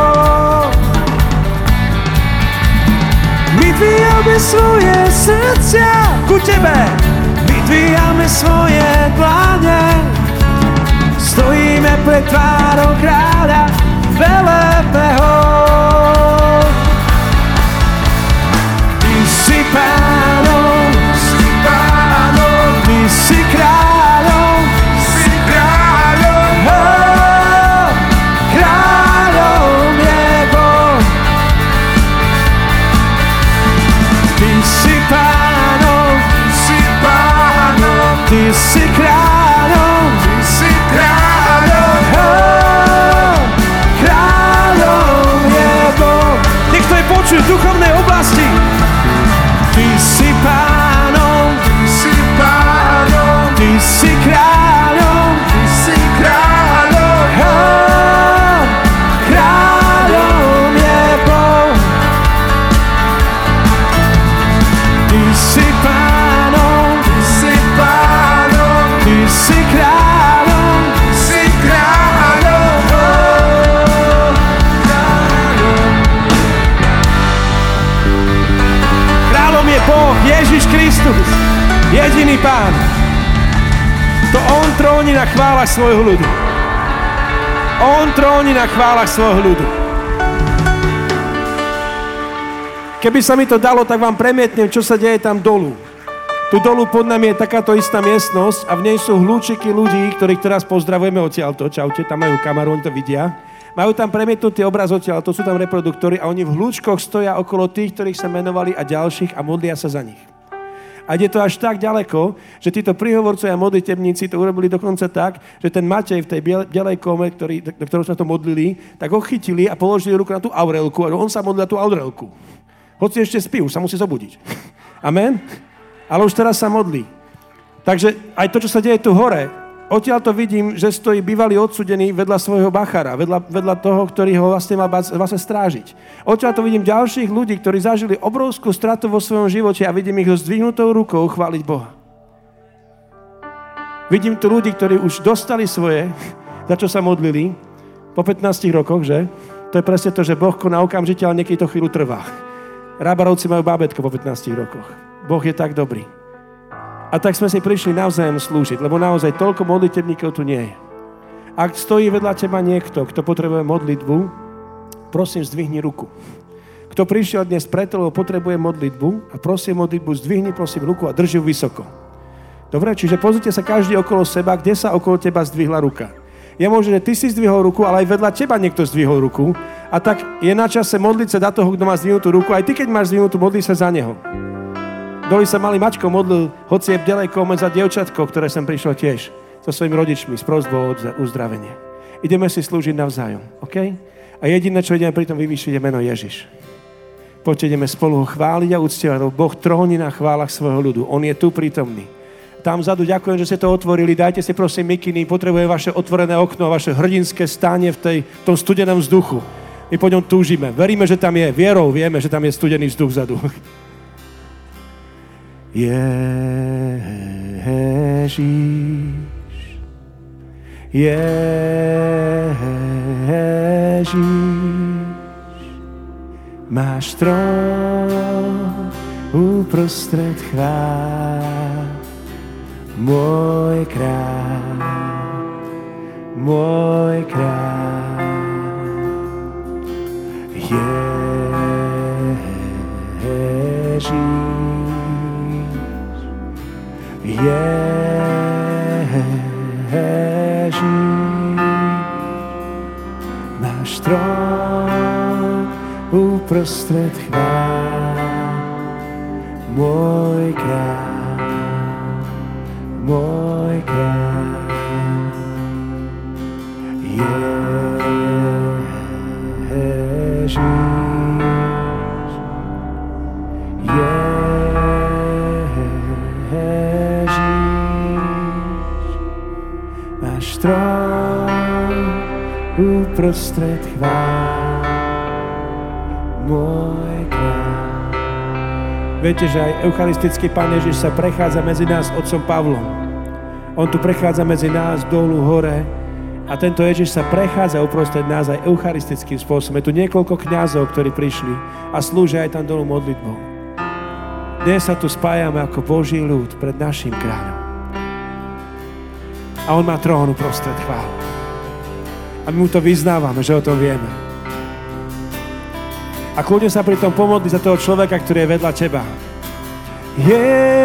My dvíhame svoje srdcia ku tebe, my dvíhame svoje dlane, stojíme pred tvárou kráľa, velebme ho. Ty si pánom, si pánom, ty si svojho ľudu. On tróni na chválach svojho ľudu. Keby sa mi to dalo, tak vám premietnem, čo sa deje tam dolu. Tu dolu pod nami je takáto istá miestnosť a v nej sú hľúčiky ľudí, ktorých teraz pozdravujeme odtiaľto. Čaute, tam majú kameru, oni to vidia. Majú tam premietnutý obraz odtiaľ, to sú tam reproduktory a oni v hľúčkoch stoja okolo tých, ktorých sa menovali a ďalších a modlia sa za nich. A ide to až tak ďaleko, že títo prihovorcovia a modlitebníci to urobili dokonca tak, že ten Matej v tej biel- bielej kome, ktorý, do ktorého sa to modlili, tak ho chytili a položili ruku na tú aurelku a on sa modlil na tú aurelku. Hoci ešte spí, už sa musí zobudiť. Amen? Ale už teraz sa modlí. Takže aj to, čo sa deje tu hore, odtiaľ to vidím, že stojí bývalý odsudený vedľa svojho bachara, vedľa, vedľa toho, ktorý ho vlastne má vlastne strážiť. Odtiaľ to vidím ďalších ľudí, ktorí zažili obrovskú stratu vo svojom živote a vidím ich so zdvihnutou rukou chváliť Boha. Vidím tu ľudí, ktorí už dostali svoje, za čo sa modlili, po 15 rokoch, že? To je presne to, že Boh koná okamžite, ale niekedy to chvíľu trvá. Rábarovci majú bábetko po 15 rokoch. Boh je tak dobrý. A tak sme si prišli navzájom slúžiť, lebo naozaj toľko modlitebníkov tu nie je. Ak stojí vedľa teba niekto, kto potrebuje modlitbu, prosím, zdvihni ruku. Kto prišiel dnes preto, lebo potrebuje modlitbu a prosím modlitbu, zdvihni prosím ruku a drži ju vysoko. Dobre, čiže pozrite sa každý okolo seba, kde sa okolo teba zdvihla ruka. Je možné, že ty si zdvihol ruku, ale aj vedľa teba niekto zdvihol ruku. A tak je na čase modliť sa za toho, kto má zdvihnutú ruku. Aj ty, keď máš zdvihnutú, modli sa za neho. Doli sa malý mačko modlil, hoci je ďalej komen za dievčatko, ktoré sem prišlo tiež so svojimi rodičmi s prozbou o uzdravenie. Ideme si slúžiť navzájom, OK? A jediné, čo ideme pri tom vyvýšiť, je meno Ježiš. Poďte, ideme spolu ho chváliť a uctievať, lebo Boh tróni na chválach svojho ľudu. On je tu prítomný. Tam vzadu ďakujem, že ste to otvorili. Dajte si prosím mikiny, potrebuje vaše otvorené okno, vaše hrdinské stánie v, tej, v tom studenom vzduchu. My po ňom túžime. Veríme, že tam je. Vierou vieme, že tam je studený vzduch vzadu. [LAUGHS] Ježiš. Ježiš. Máš trón uprostred chvál. Môj kráľ, môj kráľ. Ježiš. Ježiš. Náš trón uprostred chvál. Môj kráľ, môj kráľ. Ježiš. Uprostred chvál. Môj kráľ. Viete, že aj eucharistický Pán Ježiš sa prechádza medzi nás otcom Pavlom. On tu prechádza medzi nás dolu hore a tento Ježiš sa prechádza uprostred nás aj eucharistickým spôsobom. Je tu niekoľko kňazov, ktorí prišli a slúžia aj tam dolu modlitbou. Dnes sa tu spájame ako Boží ľud pred našim kráľom. A on má trón uprostred chválu. A my mu to vyznávame, že o tom vieme. A kľudne sa pri tom pomodli za toho človeka, ktorý je vedľa teba. Ježiš,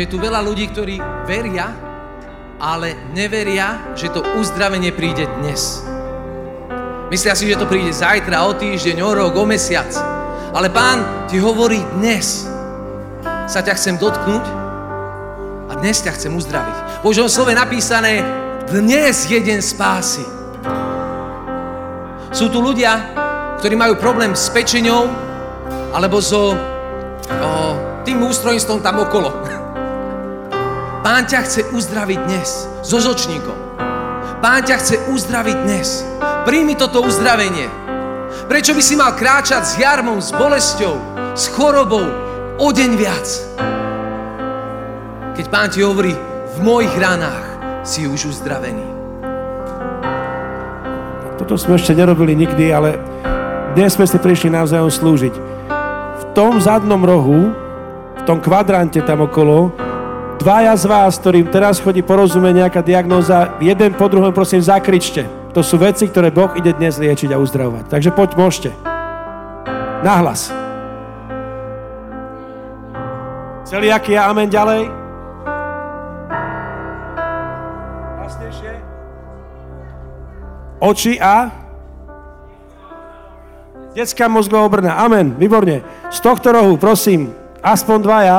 že je tu veľa ľudí, ktorí veria, ale neveria, že to uzdravenie príde dnes. Myslia si, že to príde zajtra, o týždeň, o rok, o mesiac. Ale pán ti hovorí dnes. Sa ťa chcem dotknúť a dnes ťa chcem uzdraviť. V Božom slove napísané, dnes je deň spásy. Sú tu ľudia, ktorí majú problém s pečenou alebo so o, tým ústrojstvom tam okolo. [LAUGHS] Pán ťa chce uzdraviť dnes so žočníkom. Pán ťa chce uzdraviť dnes. Príjmi toto uzdravenie. Prečo by si mal kráčať s jarmom, s bolesťou, s chorobou o deň viac? Keď Pán ti hovorí, v mojich ranách si už uzdravený. Toto sme ešte nerobili nikdy, ale dnes sme si prišli navzájom slúžiť. V tom zadnom rohu, v tom kvadrante tam okolo, dvaja z vás, ktorým teraz chodí porozumieť nejaká diagnóza, jeden po druhom prosím zakričte. To sú veci, ktoré Boh ide dnes liečiť a uzdravovať. Takže poď, môžete. Nahlas. Celý aký je amen ďalej? Hlasnejšie. Oči a Detská mozgová obrna. Amen. Výborne. Z tohto rohu, prosím, aspoň dvaja,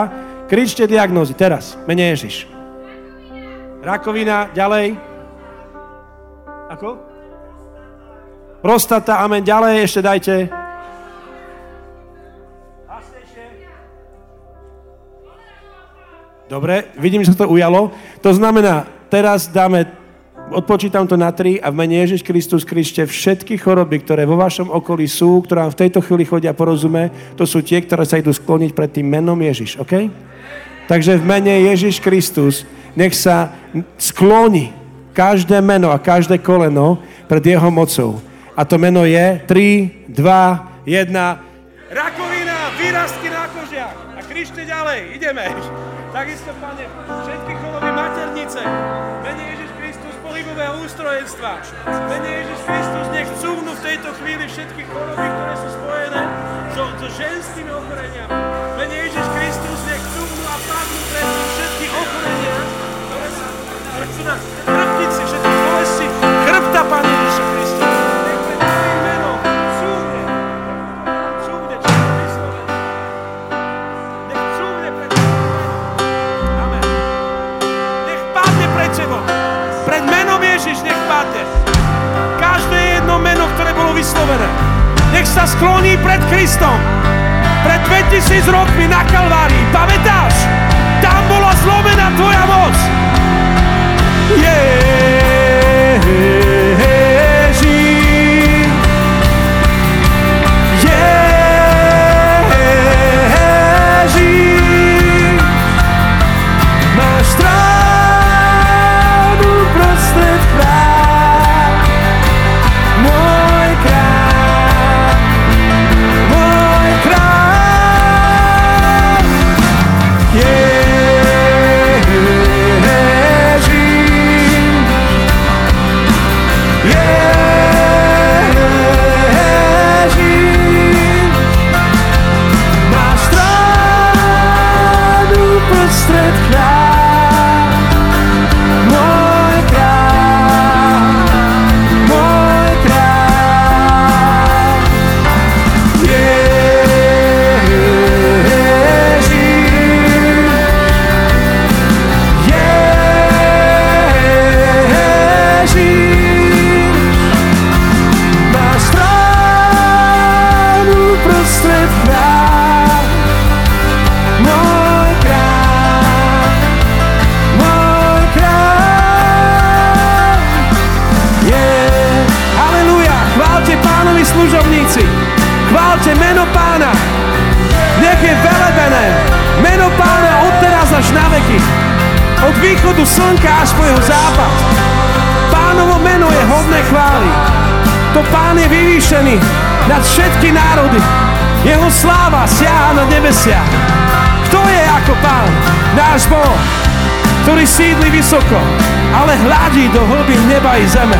kričte diagnózy. Teraz. Mene Ježiš. Rakovina. Ďalej. Ako? Prostata. Amen. Ďalej. Ešte dajte. Dobre, vidím, že sa to ujalo. To znamená, teraz dáme odpočítam to na tri a v mene Ježiš Kristus krište všetky choroby, ktoré vo vašom okolí sú, ktoré vám v tejto chvíli chodia porozumie, to sú tie, ktoré sa idú skloniť pred tým menom Ježiš, OK? Takže v mene Ježiš Kristus nech sa skloní každé meno a každé koleno pred jeho mocou. A to meno je 3, 2, 1. Rakovina, výrastky na kožiach. A krište ďalej, ideme. Takisto, pane, všetky choroby maternice. Mene Pohybového ústrojenstva. Mene Ježiš Kristus nech cúvnu v tejto chvíli všetky choroby, ktoré sú spojené so, so ženskými ochoreniami. Mene Ježiš Kristus nech cúvnu a padnú pred všetky ochorenia, ktoré sú na chrbtici, všetky bolesti chrbta, Pane Ježiša Krista. Vyslovené, nech sa skloní pred Kristom. Pred 2000 rokmi na Kalvárii. Pamätáš? Tam bola zlomená tvoja moc. Ježiš. Sídli vysoko, ale hľadí do hlbín neba i zeme.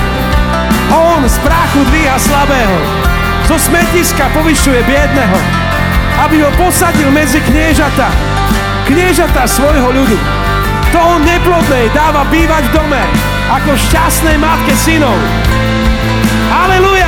On z prachu dvíha slabého, zo smetiska povyšuje biedného, aby ho posadil medzi kniežata, kniežata svojho ľudu. To on neplodnej dáva bývať v dome, ako šťastnej matke synov. Aleluja!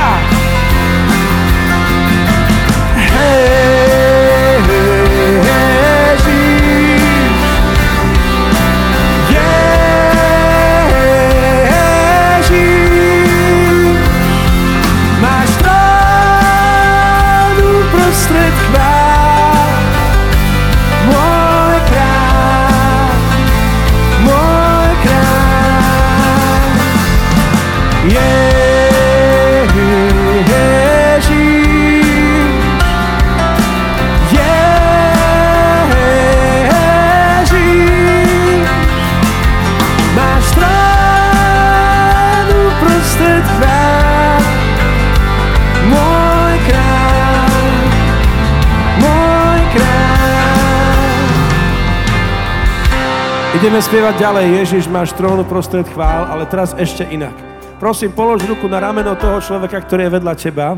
Ideme spievať ďalej. Ježiš, máš trónu prostred chvál, ale teraz ešte inak. Prosím, polož ruku na rameno toho človeka, ktorý je vedľa teba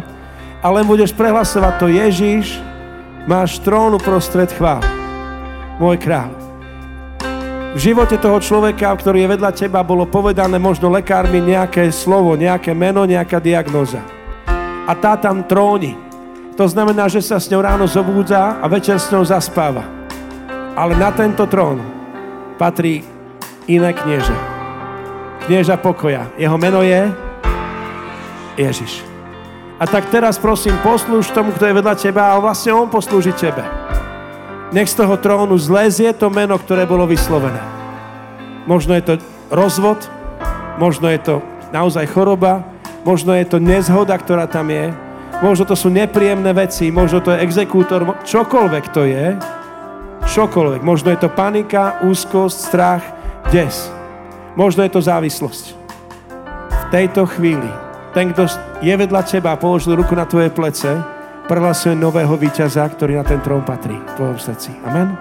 a len budeš prehlasovať to Ježiš, máš trónu prostred chvál. Môj kráľ. V živote toho človeka, ktorý je vedľa teba, bolo povedané možno lekármi nejaké slovo, nejaké meno, nejaká diagnoza. A tá tam tróni. To znamená, že sa s ňou ráno zobúdza a večer s ňou zaspáva. Ale na tento trón patrí iné knieže. Knieža pokoja. Jeho meno je Ježiš. A tak teraz prosím, poslúž tomu, kto je vedľa teba a vlastne on poslúži tebe. Nech z toho trónu zlezie to meno, ktoré bolo vyslovené. Možno je to rozvod, možno je to naozaj choroba, možno je to nezhoda, ktorá tam je, možno to sú nepríjemné veci, možno to je exekútor, čokoľvek to je, Čokoľvek. Možno je to panika, úzkosť, strach, des. Možno je to závislosť. V tejto chvíli ten, kto je vedľa teba a položil ruku na tvoje plece, prehlasuje nového víťaza, ktorý na ten trón patrí v tvojom srdci. Amen?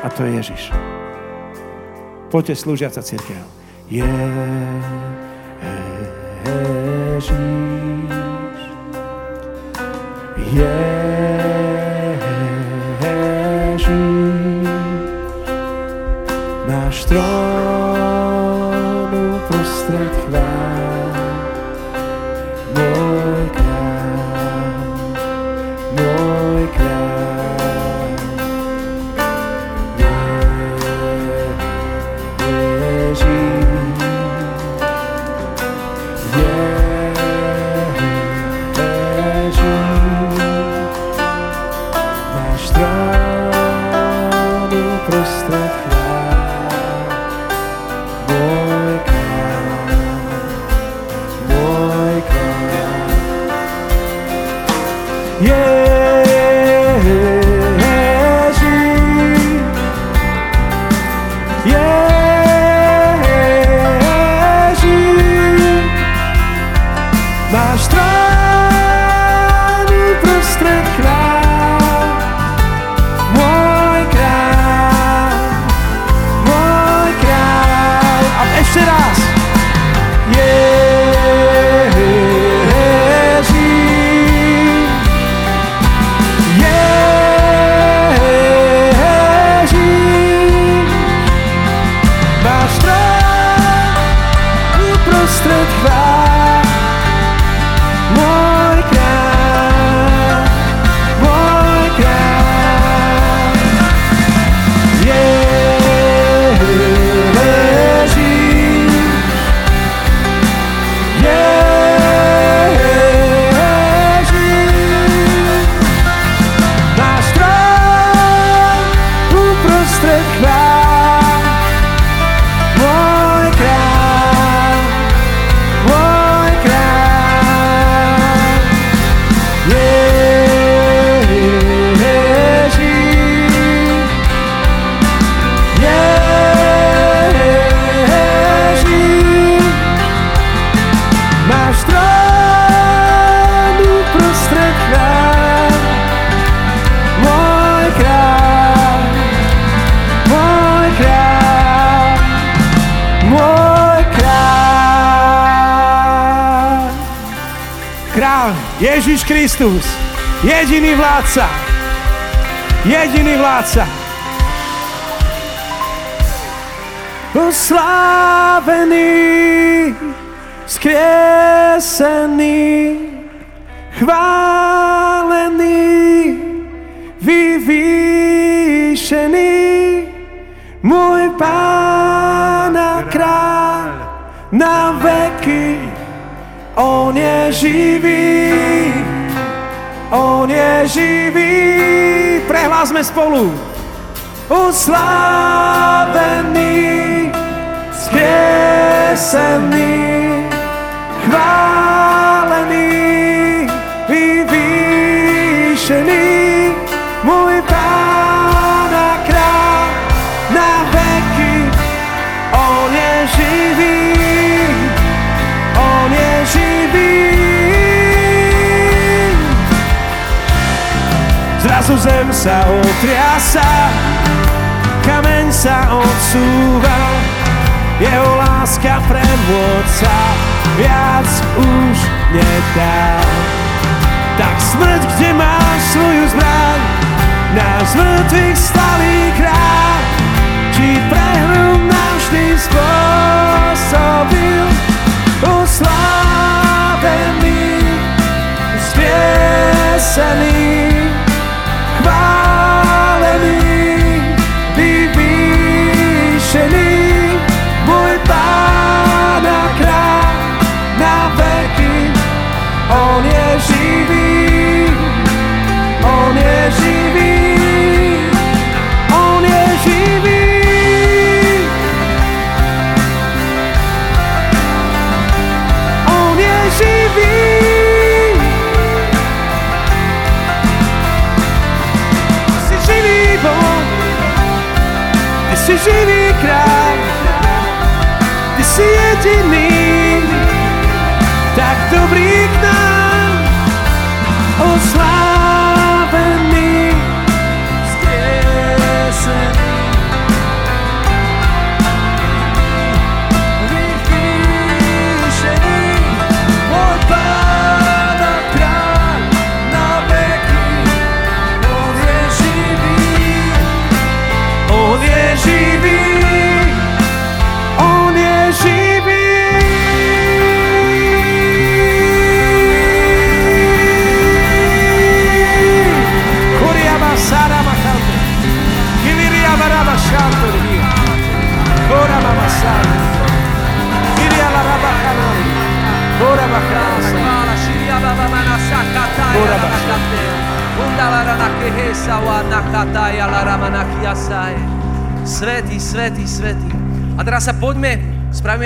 A to je Ježiš. Poďte slúžiaca církev. Ježiš. Ježiš náš plaatsen. Slaveni, skreseni. Prehlásme spolu. Uslávený, skriesený, zem sa otriasa, kameň sa odsúva, jeho láska premôca viac už nedá. Tak smrť, kde máš svoju zbraň, náš mŕtvych stalý kráľ, či prehru navždy spôsobil uslávený, spiesený.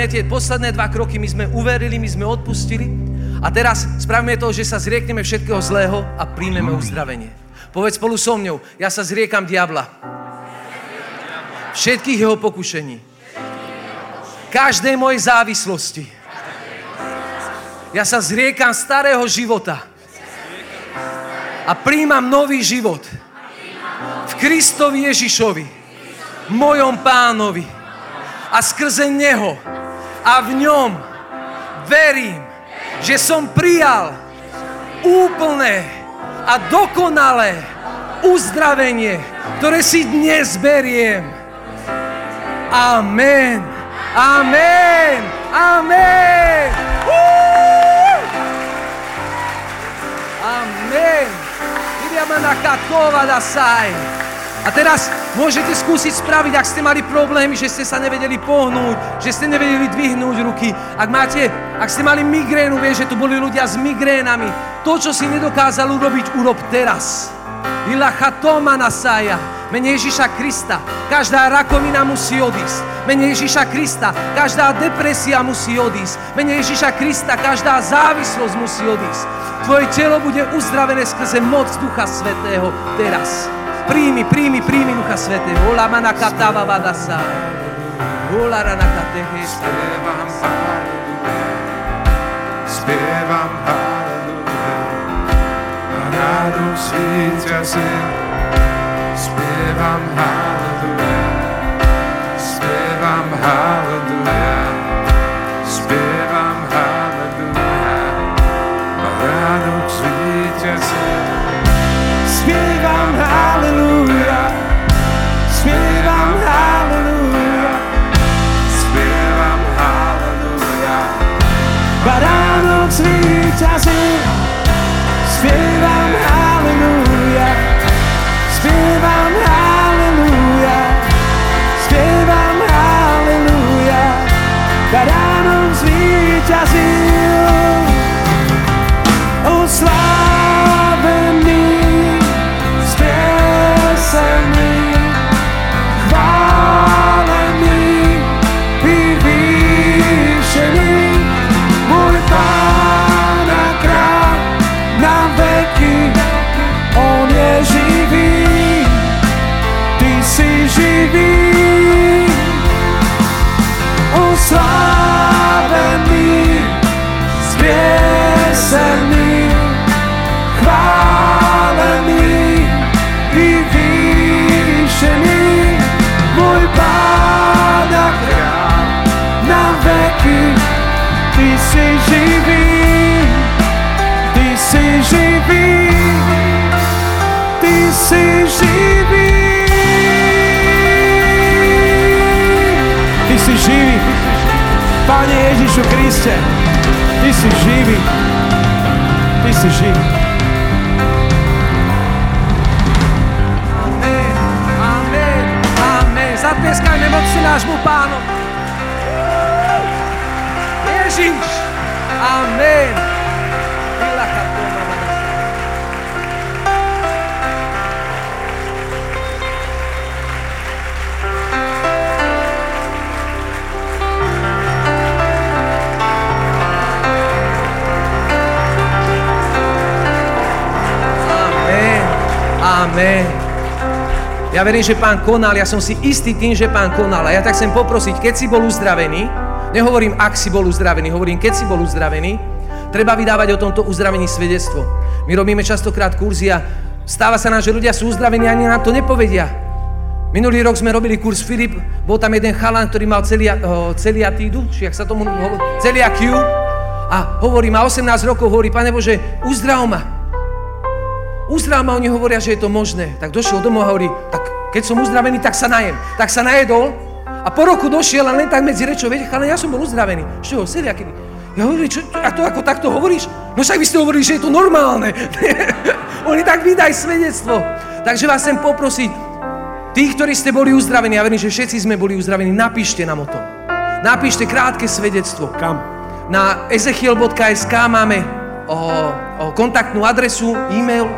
Spravíme tie posledné dva kroky. My sme uverili, my sme odpustili. A teraz spravíme to, že sa zriekneme všetkého zlého a príjmeme uzdravenie. Povedz spolu so mňou, ja sa zriekam diabla. Všetkých jeho pokušení. Každej mojej závislosti. Ja sa zriekam starého života a príjmam nový život v Kristovi Ježišovi, mojom pánovi. A skrze Neho a v ňom verím, že som prijal úplné a dokonalé uzdravenie, ktoré si dnes beriem. Amen. Amen. Amen. Amen. A teraz môžete skúsiť spraviť, ak ste mali problémy, že ste sa nevedeli pohnúť, že ste nevedeli dvihnúť ruky. Ak máte, ak ste mali migrénu, vieš, že tu boli ľudia s migrénami. To, čo si nedokázal urobiť, urob teraz. Ila chatoma nasaja. Mene Ježiša Krista. Každá rakovina musí odísť. Mene Ježiša Krista. Každá depresia musí odísť. Mene Ježiša Krista. Každá závislosť musí odísť. Tvoje telo bude uzdravené skrze moc Ducha Svetého teraz. Príjmi, príjmi, príjmi Ducha Svetého. Ola mana katava vadasa. Ola rana katehe. Spievam haleluja. Spievam haleluja. A radosť víťazím. Spievam haleluja, spievam haleluja, Ježišu Kriste, Ty si živý. Ty si živý. Amen, amen, amen. Zatlieskajme moci nášmu pánovi. Ježiš. Amen. Ja verím, že pán konal, ja som si istý tým, že pán konal. A ja tak chcem poprosiť, keď si bol uzdravený, Nehovorím, ak si bol uzdravený, hovorím, keď si bol uzdravený, treba vydávať o tomto uzdravení svedectvo. My robíme častokrát kurzy a stáva sa nám, že ľudia sú uzdravení a ani nám to nepovedia. Minulý rok sme robili kurz Filip, bol tam jeden chalan, ktorý mal celia, uh, celiatídu, či jak sa tomu hovorí, celiakiu. A hovorí, má 18 rokov, hovorí, Pane Bože, uzdrav ma. Uzdrav ma, oni hovoria, že je to možné. Tak došiel domov a hovorí, tak keď som uzdravený, tak sa najem. Tak sa najedol a po roku došiel a len tak medzi rečou, viete, ale ja som bol uzdravený. Čo, kedy? Ja hovorím, čo, a to ako takto hovoríš? No však vy ste hovorili, že je to normálne. [LAUGHS] Oni tak vydaj svedectvo. Takže vás chcem poprosiť, tí, ktorí ste boli uzdravení, ja verím, že všetci sme boli uzdravení, napíšte nám o tom. Napíšte krátke svedectvo. Kam? Na ezechiel.sk máme o, o kontaktnú adresu, e-mail,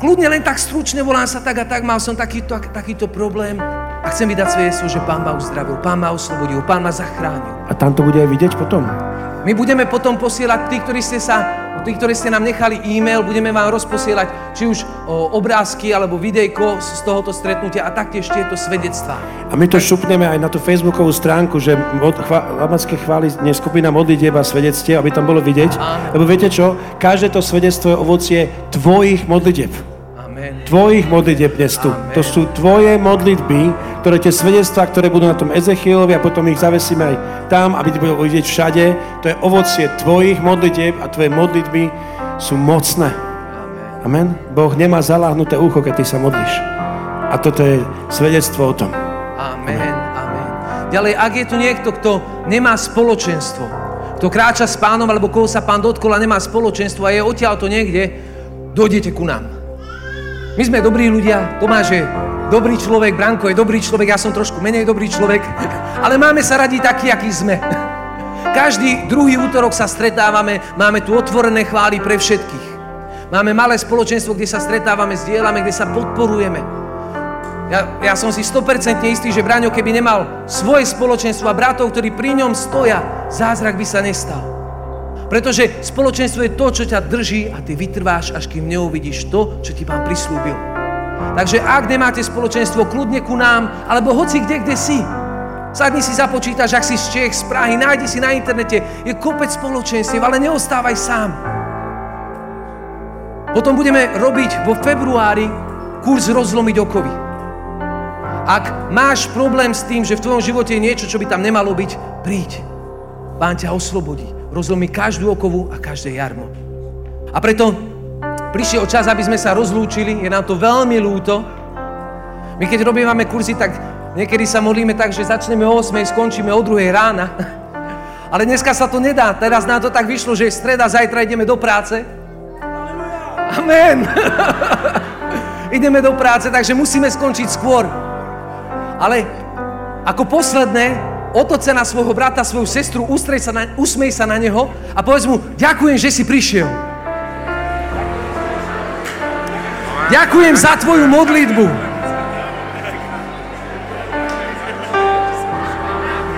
Kľudne len tak stručne volám sa tak a tak, mal som takýto, takýto problém a chcem vydať svedectvo, že Pán ma uzdravil, Pán ma oslobodil, Pán ma zachránil. A tam to bude aj vidieť potom? My budeme potom posielať, tí, ktorí ste sa tí, ktorí ste nám nechali e-mail, budeme vám rozposielať či už o, obrázky alebo videjko z tohoto stretnutia a taktiež tieto svedectvá. A my to šupneme aj na tú facebookovú stránku, že od chva, Lamacké chvály dnes skupina modlitieb a svedectiev, aby tam bolo vidieť. Amen. Lebo viete čo? Každé to svedectvo je ovocie tvojich modlitieb. Tvojich modlitieb dnes tu. To sú tvoje modlitby, ktoré tie svedectvá, ktoré budú na tom Ezechielovi a potom ich zavesíme aj tam, aby to budú vidieť všade. To je ovocie tvojich modlitieb a tvoje modlitby sú mocné. Amen. Boh nemá zaláhnuté ucho, keď ty sa modlíš. A toto je svedectvo o tom. Amen. Amen. Ďalej, ak je tu niekto, kto nemá spoločenstvo, kto kráča s pánom, alebo koho sa pán dotkol a nemá spoločenstvo a je odtiaľ to niekde, dojdete ku nám. My sme dobrí ľudia, Tomáš je dobrý človek, Branko je dobrý človek, ja som trošku menej dobrý človek, [LAUGHS] ale máme sa radi takí, akí sme. [LAUGHS] Každý druhý útorok sa stretávame, máme tu otvorené chvály pre všetkých. Máme malé spoločenstvo, kde sa stretávame, zdieľame, kde sa podporujeme. Ja, ja som si 100% istý, že Braňo, keby nemal svoje spoločenstvo a bratov, ktorí pri ňom stoja, zázrak by sa nestal. Pretože spoločenstvo je to, čo ťa drží a ty vytrváš, až kým neuvidíš to, čo ti pán prislúbil. Takže ak nemáte spoločenstvo, kľudne ku nám, alebo hoci kde, kde si. Sadni si započítaš, ak si z Čech, z Prahy, nájdi si na internete, je kopec spoločenstiev, ale neostávaj sám. Potom budeme robiť vo februári kurz rozlomiť okovy. Ak máš problém s tým, že v tvojom živote je niečo, čo by tam nemalo byť, príď. Pán ťa oslobodí rozlomí každú okovu a každé jarmo. A preto prišiel čas, aby sme sa rozlúčili, je nám to veľmi ľúto. My keď robíme kurzy, tak niekedy sa modlíme tak, že začneme o 8, skončíme o 2 rána. [LAUGHS] Ale dneska sa to nedá. Teraz nám to tak vyšlo, že je streda, zajtra ideme do práce. Amen. [LAUGHS] ideme do práce, takže musíme skončiť skôr. Ale ako posledné, otoč sa na svojho brata, svoju sestru, sa na, usmej sa na neho a povedz mu, ďakujem, že si prišiel. Ďakujem za tvoju modlitbu.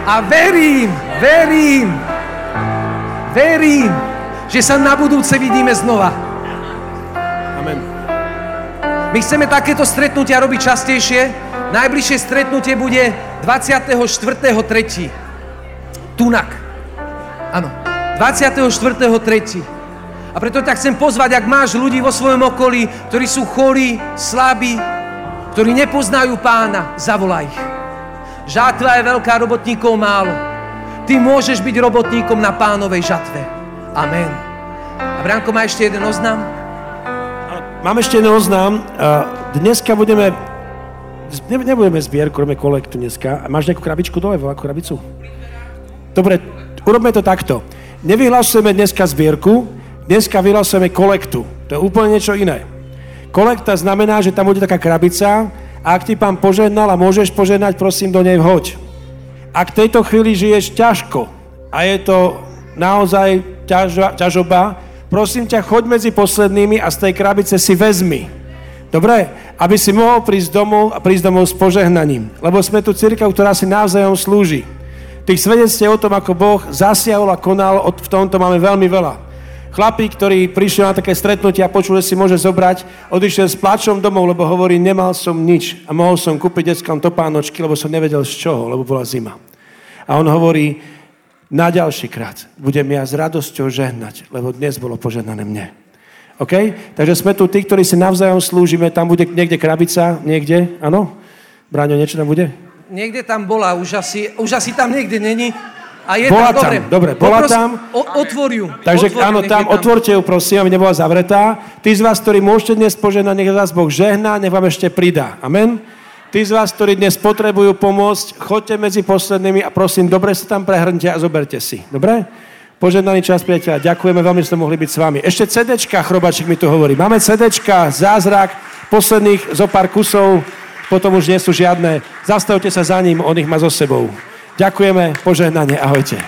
A verím, verím, verím, že sa na budúce vidíme znova. Amen. My chceme takéto stretnutia robiť častejšie. Najbližšie stretnutie bude 24.3. Tunak. Áno. 24.3. A preto ťa chcem pozvať, ak máš ľudí vo svojom okolí, ktorí sú chorí, slabí, ktorí nepoznajú pána, zavolaj ich. Žátva je veľká, robotníkov málo. Ty môžeš byť robotníkom na pánovej žatve. Amen. A Branko má ešte jeden oznám? Mám ešte jeden oznám. Dneska budeme... Nebudeme zbierku, robíme kolektu dneska. Máš nejakú krabičku dole, veľkú krabicu? Dobre, urobme to takto. Nevyhlasujeme dneska zbierku, dneska vyhlasujeme kolektu. To je úplne niečo iné. Kolekta znamená, že tam bude taká krabica a ak ti pán požehnal a môžeš požehnať, prosím, do nej vhoď. Ak v tejto chvíli žiješ ťažko a je to naozaj ťažo, ťažoba, prosím ťa, choď medzi poslednými a z tej krabice si vezmi. Dobre? Aby si mohol prísť domov a prísť domov s požehnaním. Lebo sme tu církev, ktorá si navzájom slúži. Tých svedectiev o tom, ako Boh zasiahol a konal, v tomto máme veľmi veľa. Chlapík, ktorý prišiel na také stretnutie a počul, že si môže zobrať, odišiel s plačom domov, lebo hovorí, nemal som nič a mohol som kúpiť detskom topánočky, lebo som nevedel z čoho, lebo bola zima. A on hovorí, na ďalší krát budem ja s radosťou žehnať, lebo dnes bolo požehnané mne. OK? Takže sme tu tí, ktorí si navzájom slúžime, tam bude niekde krabica, niekde, áno? Bráňo, niečo tam bude? Niekde tam bola, už asi, už asi tam niekde není. A je bola tam, dobre. Dobre, bola Popros, tam. O, otvor ju. Takže otvor áno, tam, tam, otvorte ju, prosím, aby nebola zavretá. Tí z vás, ktorí môžete dnes poženať, nech vás Boh žehná, nech vám ešte pridá. Amen. Tí z vás, ktorí dnes potrebujú pomôcť, choďte medzi poslednými a prosím, dobre sa tam prehrnte a zoberte si. Dobre? Požehnaný čas, priateľa. Ďakujeme veľmi, že ste mohli byť s vami. Ešte CDčka, Chrobačik mi tu hovorí. Máme CDčka, zázrak, posledných zo pár kusov, potom už nie sú žiadne. Zastavte sa za ním, on ich má so sebou. Ďakujeme, požehnanie, ahojte.